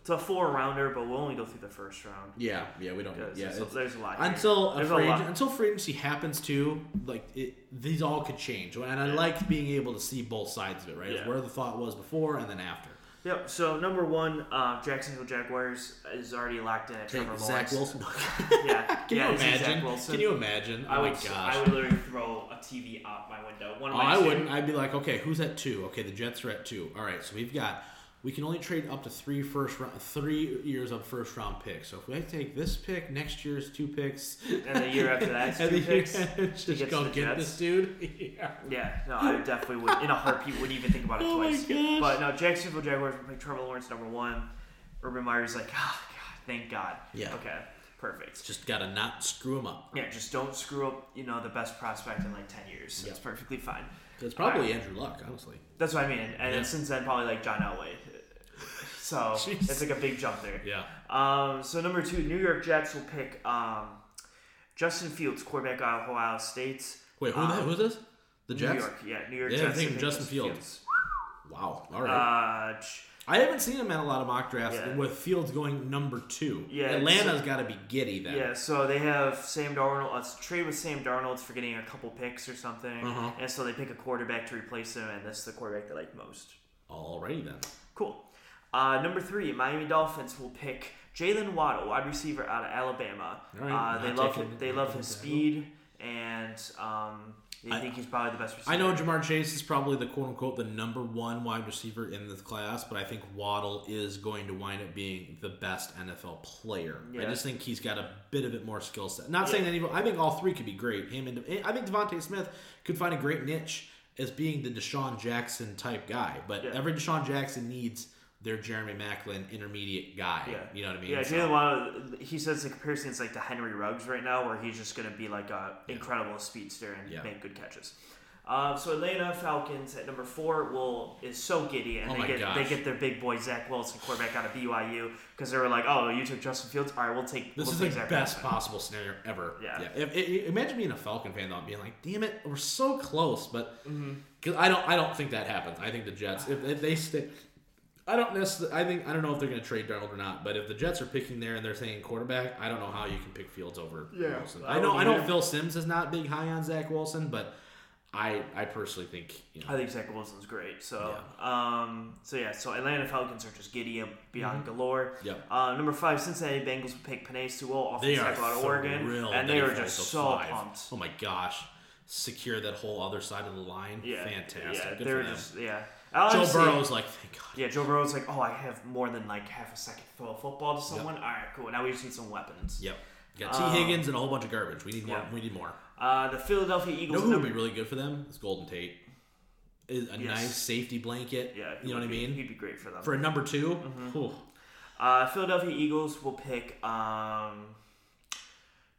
it's a four rounder, but we'll only go through the first round. Yeah, yeah, we don't. Yeah, there's a lot. here. until a There's a free lot. until free agency happens too, like it, these all could change. And I Yeah. like being able to see both sides of it, right? Yeah. Where the thought was before and then after. Yep. So number one, uh, Jacksonville Jaguars is already locked in at Take Trevor Zach Lawrence. Wilson. Yeah. Can yeah, you it's Zach imagine? Wilson. Can you imagine? Oh I my would, gosh. I would literally throw a TV out my window. One of Oh, I two- wouldn't. I'd be like, okay, who's at two? Okay, the Jets are at two. All right, so we've got. We can only trade up to three first round, three years of first round picks. So if we take this pick, next year's two picks, And the year after that, and two the year- picks. just go get Jets. this dude. yeah. Yeah, no, I definitely would. In a heartbeat, wouldn't even think about it Oh twice. But no, Jacksonville Jaguars pick Trevor Lawrence number one. Urban Meyer's like, oh, God, thank God. Yeah. Okay, perfect. Just gotta not screw him up. Yeah, just don't screw up, you know, the best prospect in like 10 years. It's perfectly fine. It's probably Andrew Luck, honestly. That's what I mean. And Yeah. then since then, probably like John Elway. So Jeez. it's like a big jump there. Yeah. Um, so number two, New York Jets will pick um, Justin Fields, quarterback out of Ohio State. Wait, who Um, who's this? The New Jets. York, yeah, New York Yeah, Jets. thinking will Justin Fields. Wow. All right. Uh, I haven't seen him in a lot of mock drafts Yeah. with Fields going number two. Yeah, Atlanta's got to be giddy then. yeah, so they have Sam Darnold. Let's trade with Sam Darnold for getting a couple picks or something, Uh-huh. and so they pick a quarterback to replace him, and this is the quarterback they like most. Alrighty then. Cool. Uh, number three, Miami Dolphins will pick Jaylen Waddle, wide receiver out of Alabama. Right, uh, they love him, they love his speed, and um, they I- think he's probably the best receiver. I know Ja'Marr Chase is probably the quote unquote the number one wide receiver in this class, but I think Waddle is going to wind up being the best NFL player. I just think he's got a bit of it more skill set. Not saying that any, I think all three could be great. Him and I think DeVonta Smith could find a great niche as being the DeSean Jackson type guy. But Yeah. every DeSean Jackson needs their Jeremy Maclin intermediate guy. Yeah. You know what I mean? Yeah, So- Jaylen Waddle. He says the comparison is like to Henry Ruggs right now, where he's just going to be like a incredible speedster and Yeah. make good catches. Uh, so Atlanta Falcons at number four will is so giddy, and Oh they get they get their big boy Zach Wilson, quarterback out of BYU, because they were like, oh, you took Justin Fields, all right, we'll take. This we'll is take the Zach best Wilson. possible scenario ever. Yeah. If, i- i- imagine being a Falcon fan though, being like, "Damn it, we're so close," but Mm-hmm. because I don't, I don't think that happens. I think the Jets, if, if they stay, I don't necessarily. I think I don't know if they're going to trade Darnold or not. But if the Jets are picking there and they're saying quarterback, I don't know how you can pick Fields over Yeah, Wilson. I I know, don't I know. Phil Simms is not big high on Zach Wilson, but I, I personally think you know. I think Zach Wilson's great. So, um, so yeah, so Atlanta Falcons are just giddy up beyond galore. Mm-hmm. Yep. Uh, number five, Cincinnati Bengals will pick Penei Sewell, They offensive are tackle out of Oregon, thrilled and they are just so five. pumped. Oh my gosh, secure that whole other side of the line. Yeah, fantastic. Yeah, Good they're for them. just yeah. Joe Honestly, Burrow's like, thank God. Yeah, Joe Burrow's like, oh, I have more than like half a second to throw a football to someone. All right, cool. Now we just need some weapons. Yep. You got T. Um, Higgins and a whole bunch of garbage. We need more. yeah. We need more. Uh, the Philadelphia You know Eagles. who would be really good for them? Is Golden Tate. Is a Yes. nice safety blanket. yeah, you know what I mean. He'd be great for them. For a number 2 Mm-hmm. Uh, Philadelphia Eagles will pick um,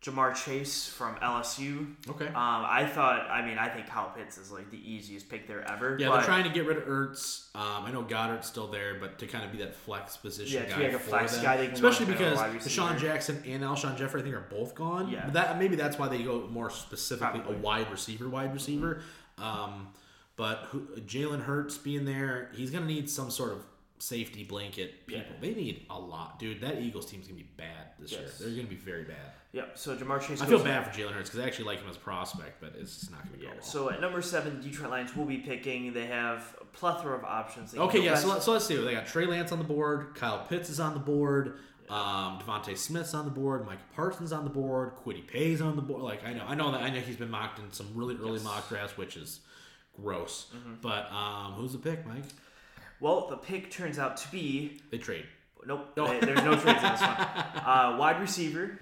Ja'Marr Chase from LSU. Okay. Um, I thought, I mean, I think Kyle Pitts is like the easiest pick there ever. yeah, but, they're trying to get rid of Ertz. Um, I know Goedert's still there, but to kind of be that flex position Yeah, to guy be like a for flex them. guy they especially run to a because DeSean. Jackson and Alshon Jeffery, I think, are both gone. Yeah. But that maybe that's why they go more specifically Probably. a wide receiver, wide receiver. Um, but Jalen Hurts being there, he's gonna need some sort of safety blanket people. Yeah. They need a lot, dude. That Eagles team's gonna be bad this year. They're gonna be very bad. Yep. So Ja'Marr Chase. I feel bad for Jalen Hurts because I actually like him as a prospect, but it's just not gonna go Yeah. well. So at number seven, Detroit Lions will be picking. They have a plethora of options. Okay, yeah. best- So, let- so let's see. They got Trey Lance on the board. Kyle Pitts is on the board. Um, DeVonta Smith's on the board. Mike Parsons on the board. Kwity Paye's on the board. Like I know, I know that. I know he's been mocked in some really early Yes. mock drafts, which is gross. Mm-hmm. But um, who's the pick, Mike? Well, the pick turns out to be They trade. nope. Oh. they- there's no trades in this one. Uh, wide receiver,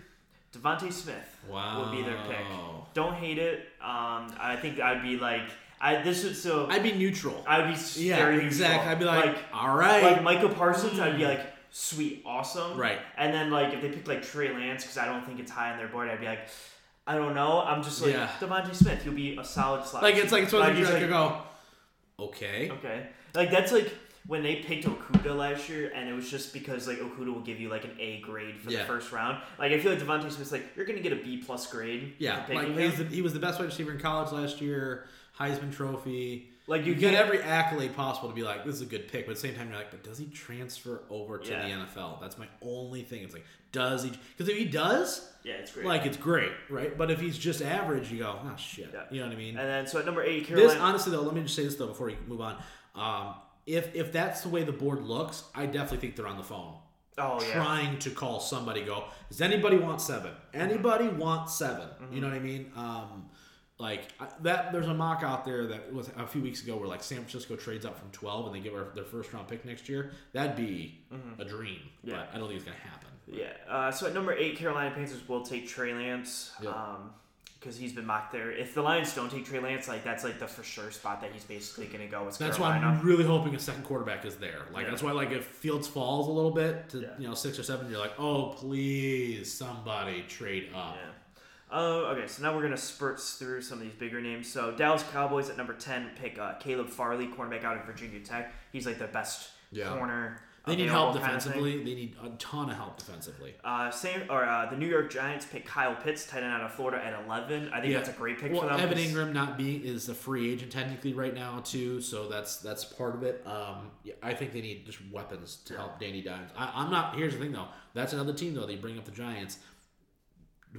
DeVonta Smith Wow. would be their pick. Don't hate it. Um, I think I'd be like, I this would so I'd be neutral. I'd be yeah, exactly. I'd be like, like, all right. like Michael Parsons. I'd be like, sweet, awesome. Right. And then like if they pick like Trey Lance because I don't think it's high on their board, I'd be like, I don't know. I'm just like Yeah. DeVonta Smith. He'll be a solid slot. like it's like it's one of Like, those like, go, okay. Okay. Like that's like when they picked Okudah last year, and it was just because like Okudah will give you like an A grade for Yeah. the first round. Like I feel like DeVonta Smith's like you're gonna get a B plus grade. Yeah, like picking he's the, he was the best wide receiver in college last year. Heisman Trophy. Like, you you get every accolade possible to be like, this is a good pick, but at the same time, you're like, but does he transfer over to Yeah. the NFL? That's my only thing. It's like, does he? Because if he does, yeah, it's great. like, it's great, right? But if he's just average, you go, oh shit. Yeah. You know what I mean? and then so at number eight, This honestly though, let me just say this though before we move on. Um, if if that's the way the board looks, I definitely think they're on the phone. oh yeah. Trying to call somebody, go, does anybody want seven? Anybody want 7 Mm-hmm. You know what I mean? Um, like I- that, there's a mock out there that was a few weeks ago where like San Francisco trades up from 12 and they give our, their first round pick next year. That'd be a dream, Mm-hmm. Yeah. but I don't think it's gonna happen. Yeah. Uh, so at number eight, Carolina Panthers will take Trey Lance. Yeah. Um, because he's been mocked there. If the Lions don't take Trey Lance, like that's like the for sure spot that he's basically gonna go with That's why I'm really hoping a second quarterback is there. Like Yeah. that's why like if Fields falls a little bit to Yeah. you know six or seven, you're like, oh please somebody trade up. Yeah. Uh, okay, so now we're gonna spurt through some of these bigger names. So Dallas Cowboys at number ten pick uh, Caleb Farley, cornerback out of Virginia Tech. He's like the best Yeah. corner. They need help available kind of defensively. They need a ton of help defensively. Uh, same or uh, the New York Giants pick Kyle Pitts, tight end out of Florida at eleven. I think Yeah. that's a great pick Well, for them. Evan Engram not being is a free agent technically right now too, so that's that's part of it. Um, yeah, I think they need just weapons to help Danny Dimes. I, I'm not. Here's the thing though. That's another team though. They bring up the Giants.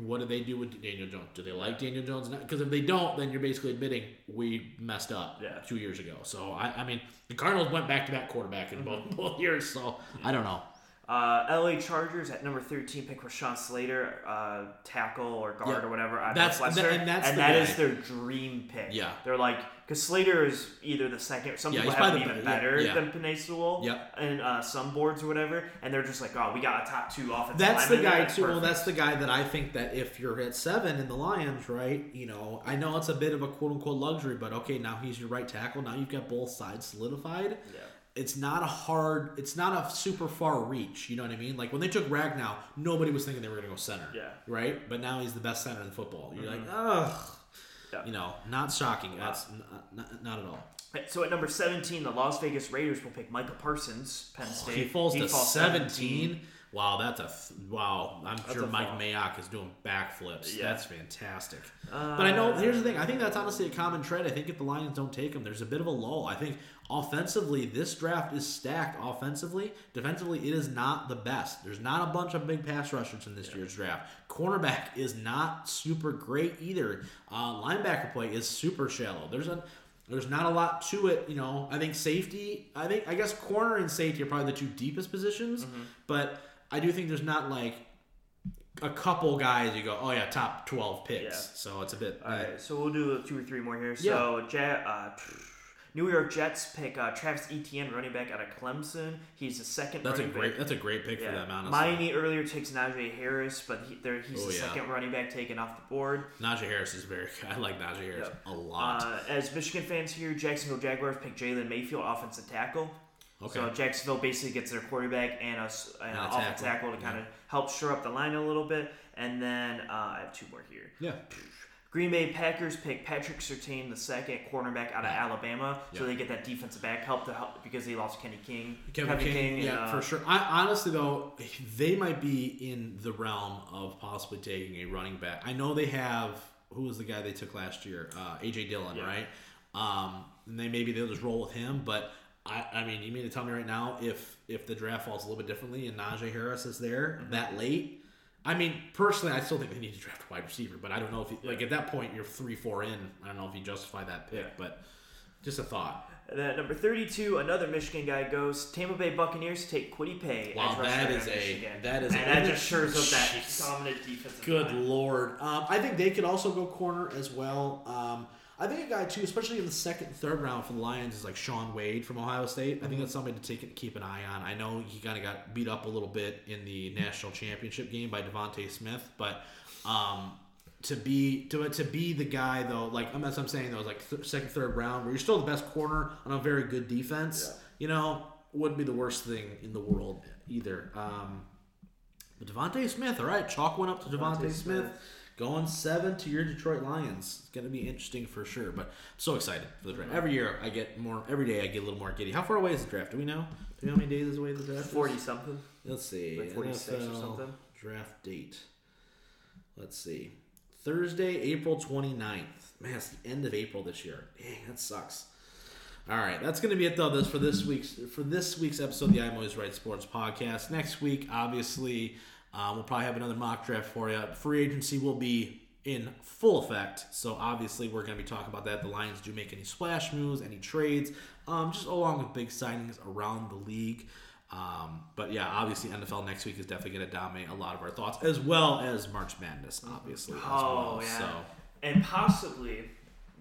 What do they do with Daniel Jones? Do they like Daniel Jones? Because if they don't, then you're basically admitting we messed up Yeah. two years ago. So I, I mean, the Cardinals went back to back quarterback in Mm-hmm. both both years. So I don't know. Uh, LA Chargers at number 13 pick Rashawn Slater, uh, tackle or guard Yeah. or whatever. That's- Northwestern, and that's the that is their dream pick. Yeah. They're like, because Slater is either the second, some Yeah, people have him even be- better yeah. than Penei Sewell Yep. and uh, some boards or whatever, and they're just like, oh, we got a top two offensive That's the guy there, too. Well, that's the guy that I think that if you're at seven in the Lions, right? You know, I know it's a bit of a quote unquote luxury, but okay, now he's your right tackle. Now you've got both sides solidified. Yeah. It's not a hard. It's not a super far reach. You know what I mean? Like when they took Ragnow, nobody was thinking they were going to go center. Yeah. Right. But now he's the best center in football. You're Mm-hmm. like, ugh. Yeah. You know, not shocking. That's not, not, not at all. So at number 17, the Las Vegas Raiders will pick Micah Parsons, Penn oh, State. He falls to falls 17. Wow, that's a wow. I'm sure Mike fall. Mayock is doing backflips. Yeah. That's fantastic. Uh, but I know here's the thing. I think that's honestly a common trend. I think if the Lions don't take him, there's a bit of a lull. I think offensively, this draft is stacked. Offensively, defensively, it is not the best. There's not a bunch of big pass rushers in this year's draft. Cornerback is not super great either. Uh, linebacker play is super shallow. There's a there's not a lot to it, you know. I think safety. I think I guess corner and safety are probably the two deepest positions, Mm-hmm. but I do think there's not like a couple guys you go, oh yeah, top twelve picks. Yeah. So it's a bit. All right, so we'll do two or three more here. So, Jet, uh, New York Jets pick uh, Travis Etienne, running back out of Clemson. He's the second. That's a great. Back. That's a great pick for Yeah. them. Honestly, Miami earlier takes Najee Harris, but he, there, he's Oh, the yeah. second running back taken off the board. Najee Harris is very. I like Najee Harris Yep. a lot. Uh, as Michigan fans here, Jacksonville Jaguars pick Jalen Mayfield, offensive tackle. Okay. So Jacksonville basically gets their quarterback and a, an And offensive tackle, tackle to kind of help shore up the line a little bit. And then uh, I have two more here. yeah. Green Bay Packers pick Patrick Surtain, the second cornerback out of Alabama, so Yeah. they get that defensive back help to help because they lost Kenny King. Kevin, King, and, yeah, uh, for sure. I, honestly, though, they might be in the realm of possibly taking a running back. I know they have who was the guy they took last year, uh, AJ Dillon, Yeah. right? Um, and they maybe they'll just roll with him. But I, I mean, you mean to tell me right now if if the draft falls a little bit differently and Najee Harris is there Mm-hmm. that late? I mean, personally, I still think they need to draft a wide receiver, but I don't know if you, like at that point you're three four in. I don't know if you justify that pick, but just a thought. And then at number 32, another Michigan guy goes. Tampa Bay Buccaneers take Kwity Paye. Wow, that out a- that is and a- that just up that dominant defensive Good line. lord. Um, I think they could also go corner as well. Um, I think a guy too, especially in the second, third round for the Lions, is like Shaun Wade from Ohio State. I think that's something to take keep an eye on. I know he kind of got beat up a little bit in the national championship game by DeVonta Smith, but um, to be to to be the guy though, like I'm, that's what I'm saying though, like th- second, third round, where you're still the best corner on a very good defense. You know, wouldn't be the worst thing in the world either. Um, but DeVonta Smith, all right, chalk went up to DeVonta, DeVonta Smith. Smith. Going seven to your Detroit Lions. It's gonna be interesting for sure. But I'm so excited for the draft. Every year I get more. Every day I get a little more giddy. How far away is the draft? Do we know? Do we know how many days is away the draft? is? 40 something. Let's see. Like 46 or something. Draft date. Let's see. Thursday, April 29th. Man, it's the end of April this year. Dang, that sucks. All right, that's going to be it though. This for this week's for this week's episode of the I'm Always Right Sports podcast. Next week, obviously, uh, we'll probably have another mock draft for you. Free agency will be in full effect, so obviously we're going to be talking about that. The Lions do make any splash moves, any trades, um, just along with big signings around the league. Um, but yeah, obviously NFL next week is definitely going to dominate a lot of our thoughts, as well as March Madness, obviously as Oh, well. yeah. So And possibly,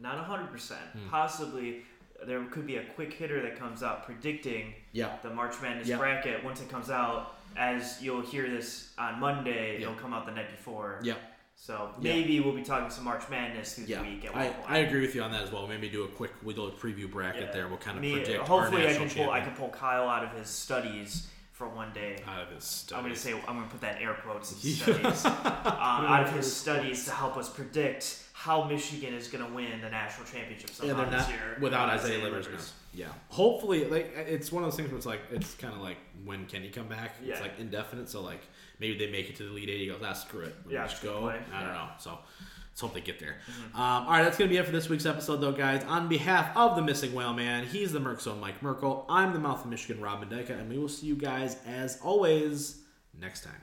not 100%, Hmm. possibly there could be a quick hitter that comes out predicting yeah, the March Madness Yeah. bracket once it comes out. As you'll hear this on Monday, Yeah. it'll come out the night before. yeah. So Yeah. maybe we'll be talking some March Madness through Yeah, the week at one I, point. I agree with you on that as well. Maybe do a quick a preview bracket Yeah. there. We'll kind of Me- predict. hopefully, I can pull I can pull Kyle out of his studies for one day. out of his studies. I'm gonna say I'm gonna put that in air quotes. Studies, uh, out of his studies to help us predict how Michigan is gonna win the national championship Yeah, somehow they're this year without Isaiah Livers. now. Livers. Yeah, hopefully, like it's one of those things where it's like it's kind of like when can he come back? It's like indefinite. So like maybe they make it to the Elite Eight. He goes, ah, screw it, Let Yeah, just go. play. I don't Yeah. Mm-hmm. know. So let's hope they get there. Um, all right, that's gonna be it for this week's episode, though, guys. On behalf of the missing whale man, he's the Merc Zone Mike Merkel. I'm the mouth of Michigan Robin Deca, and we will see you guys as always next time.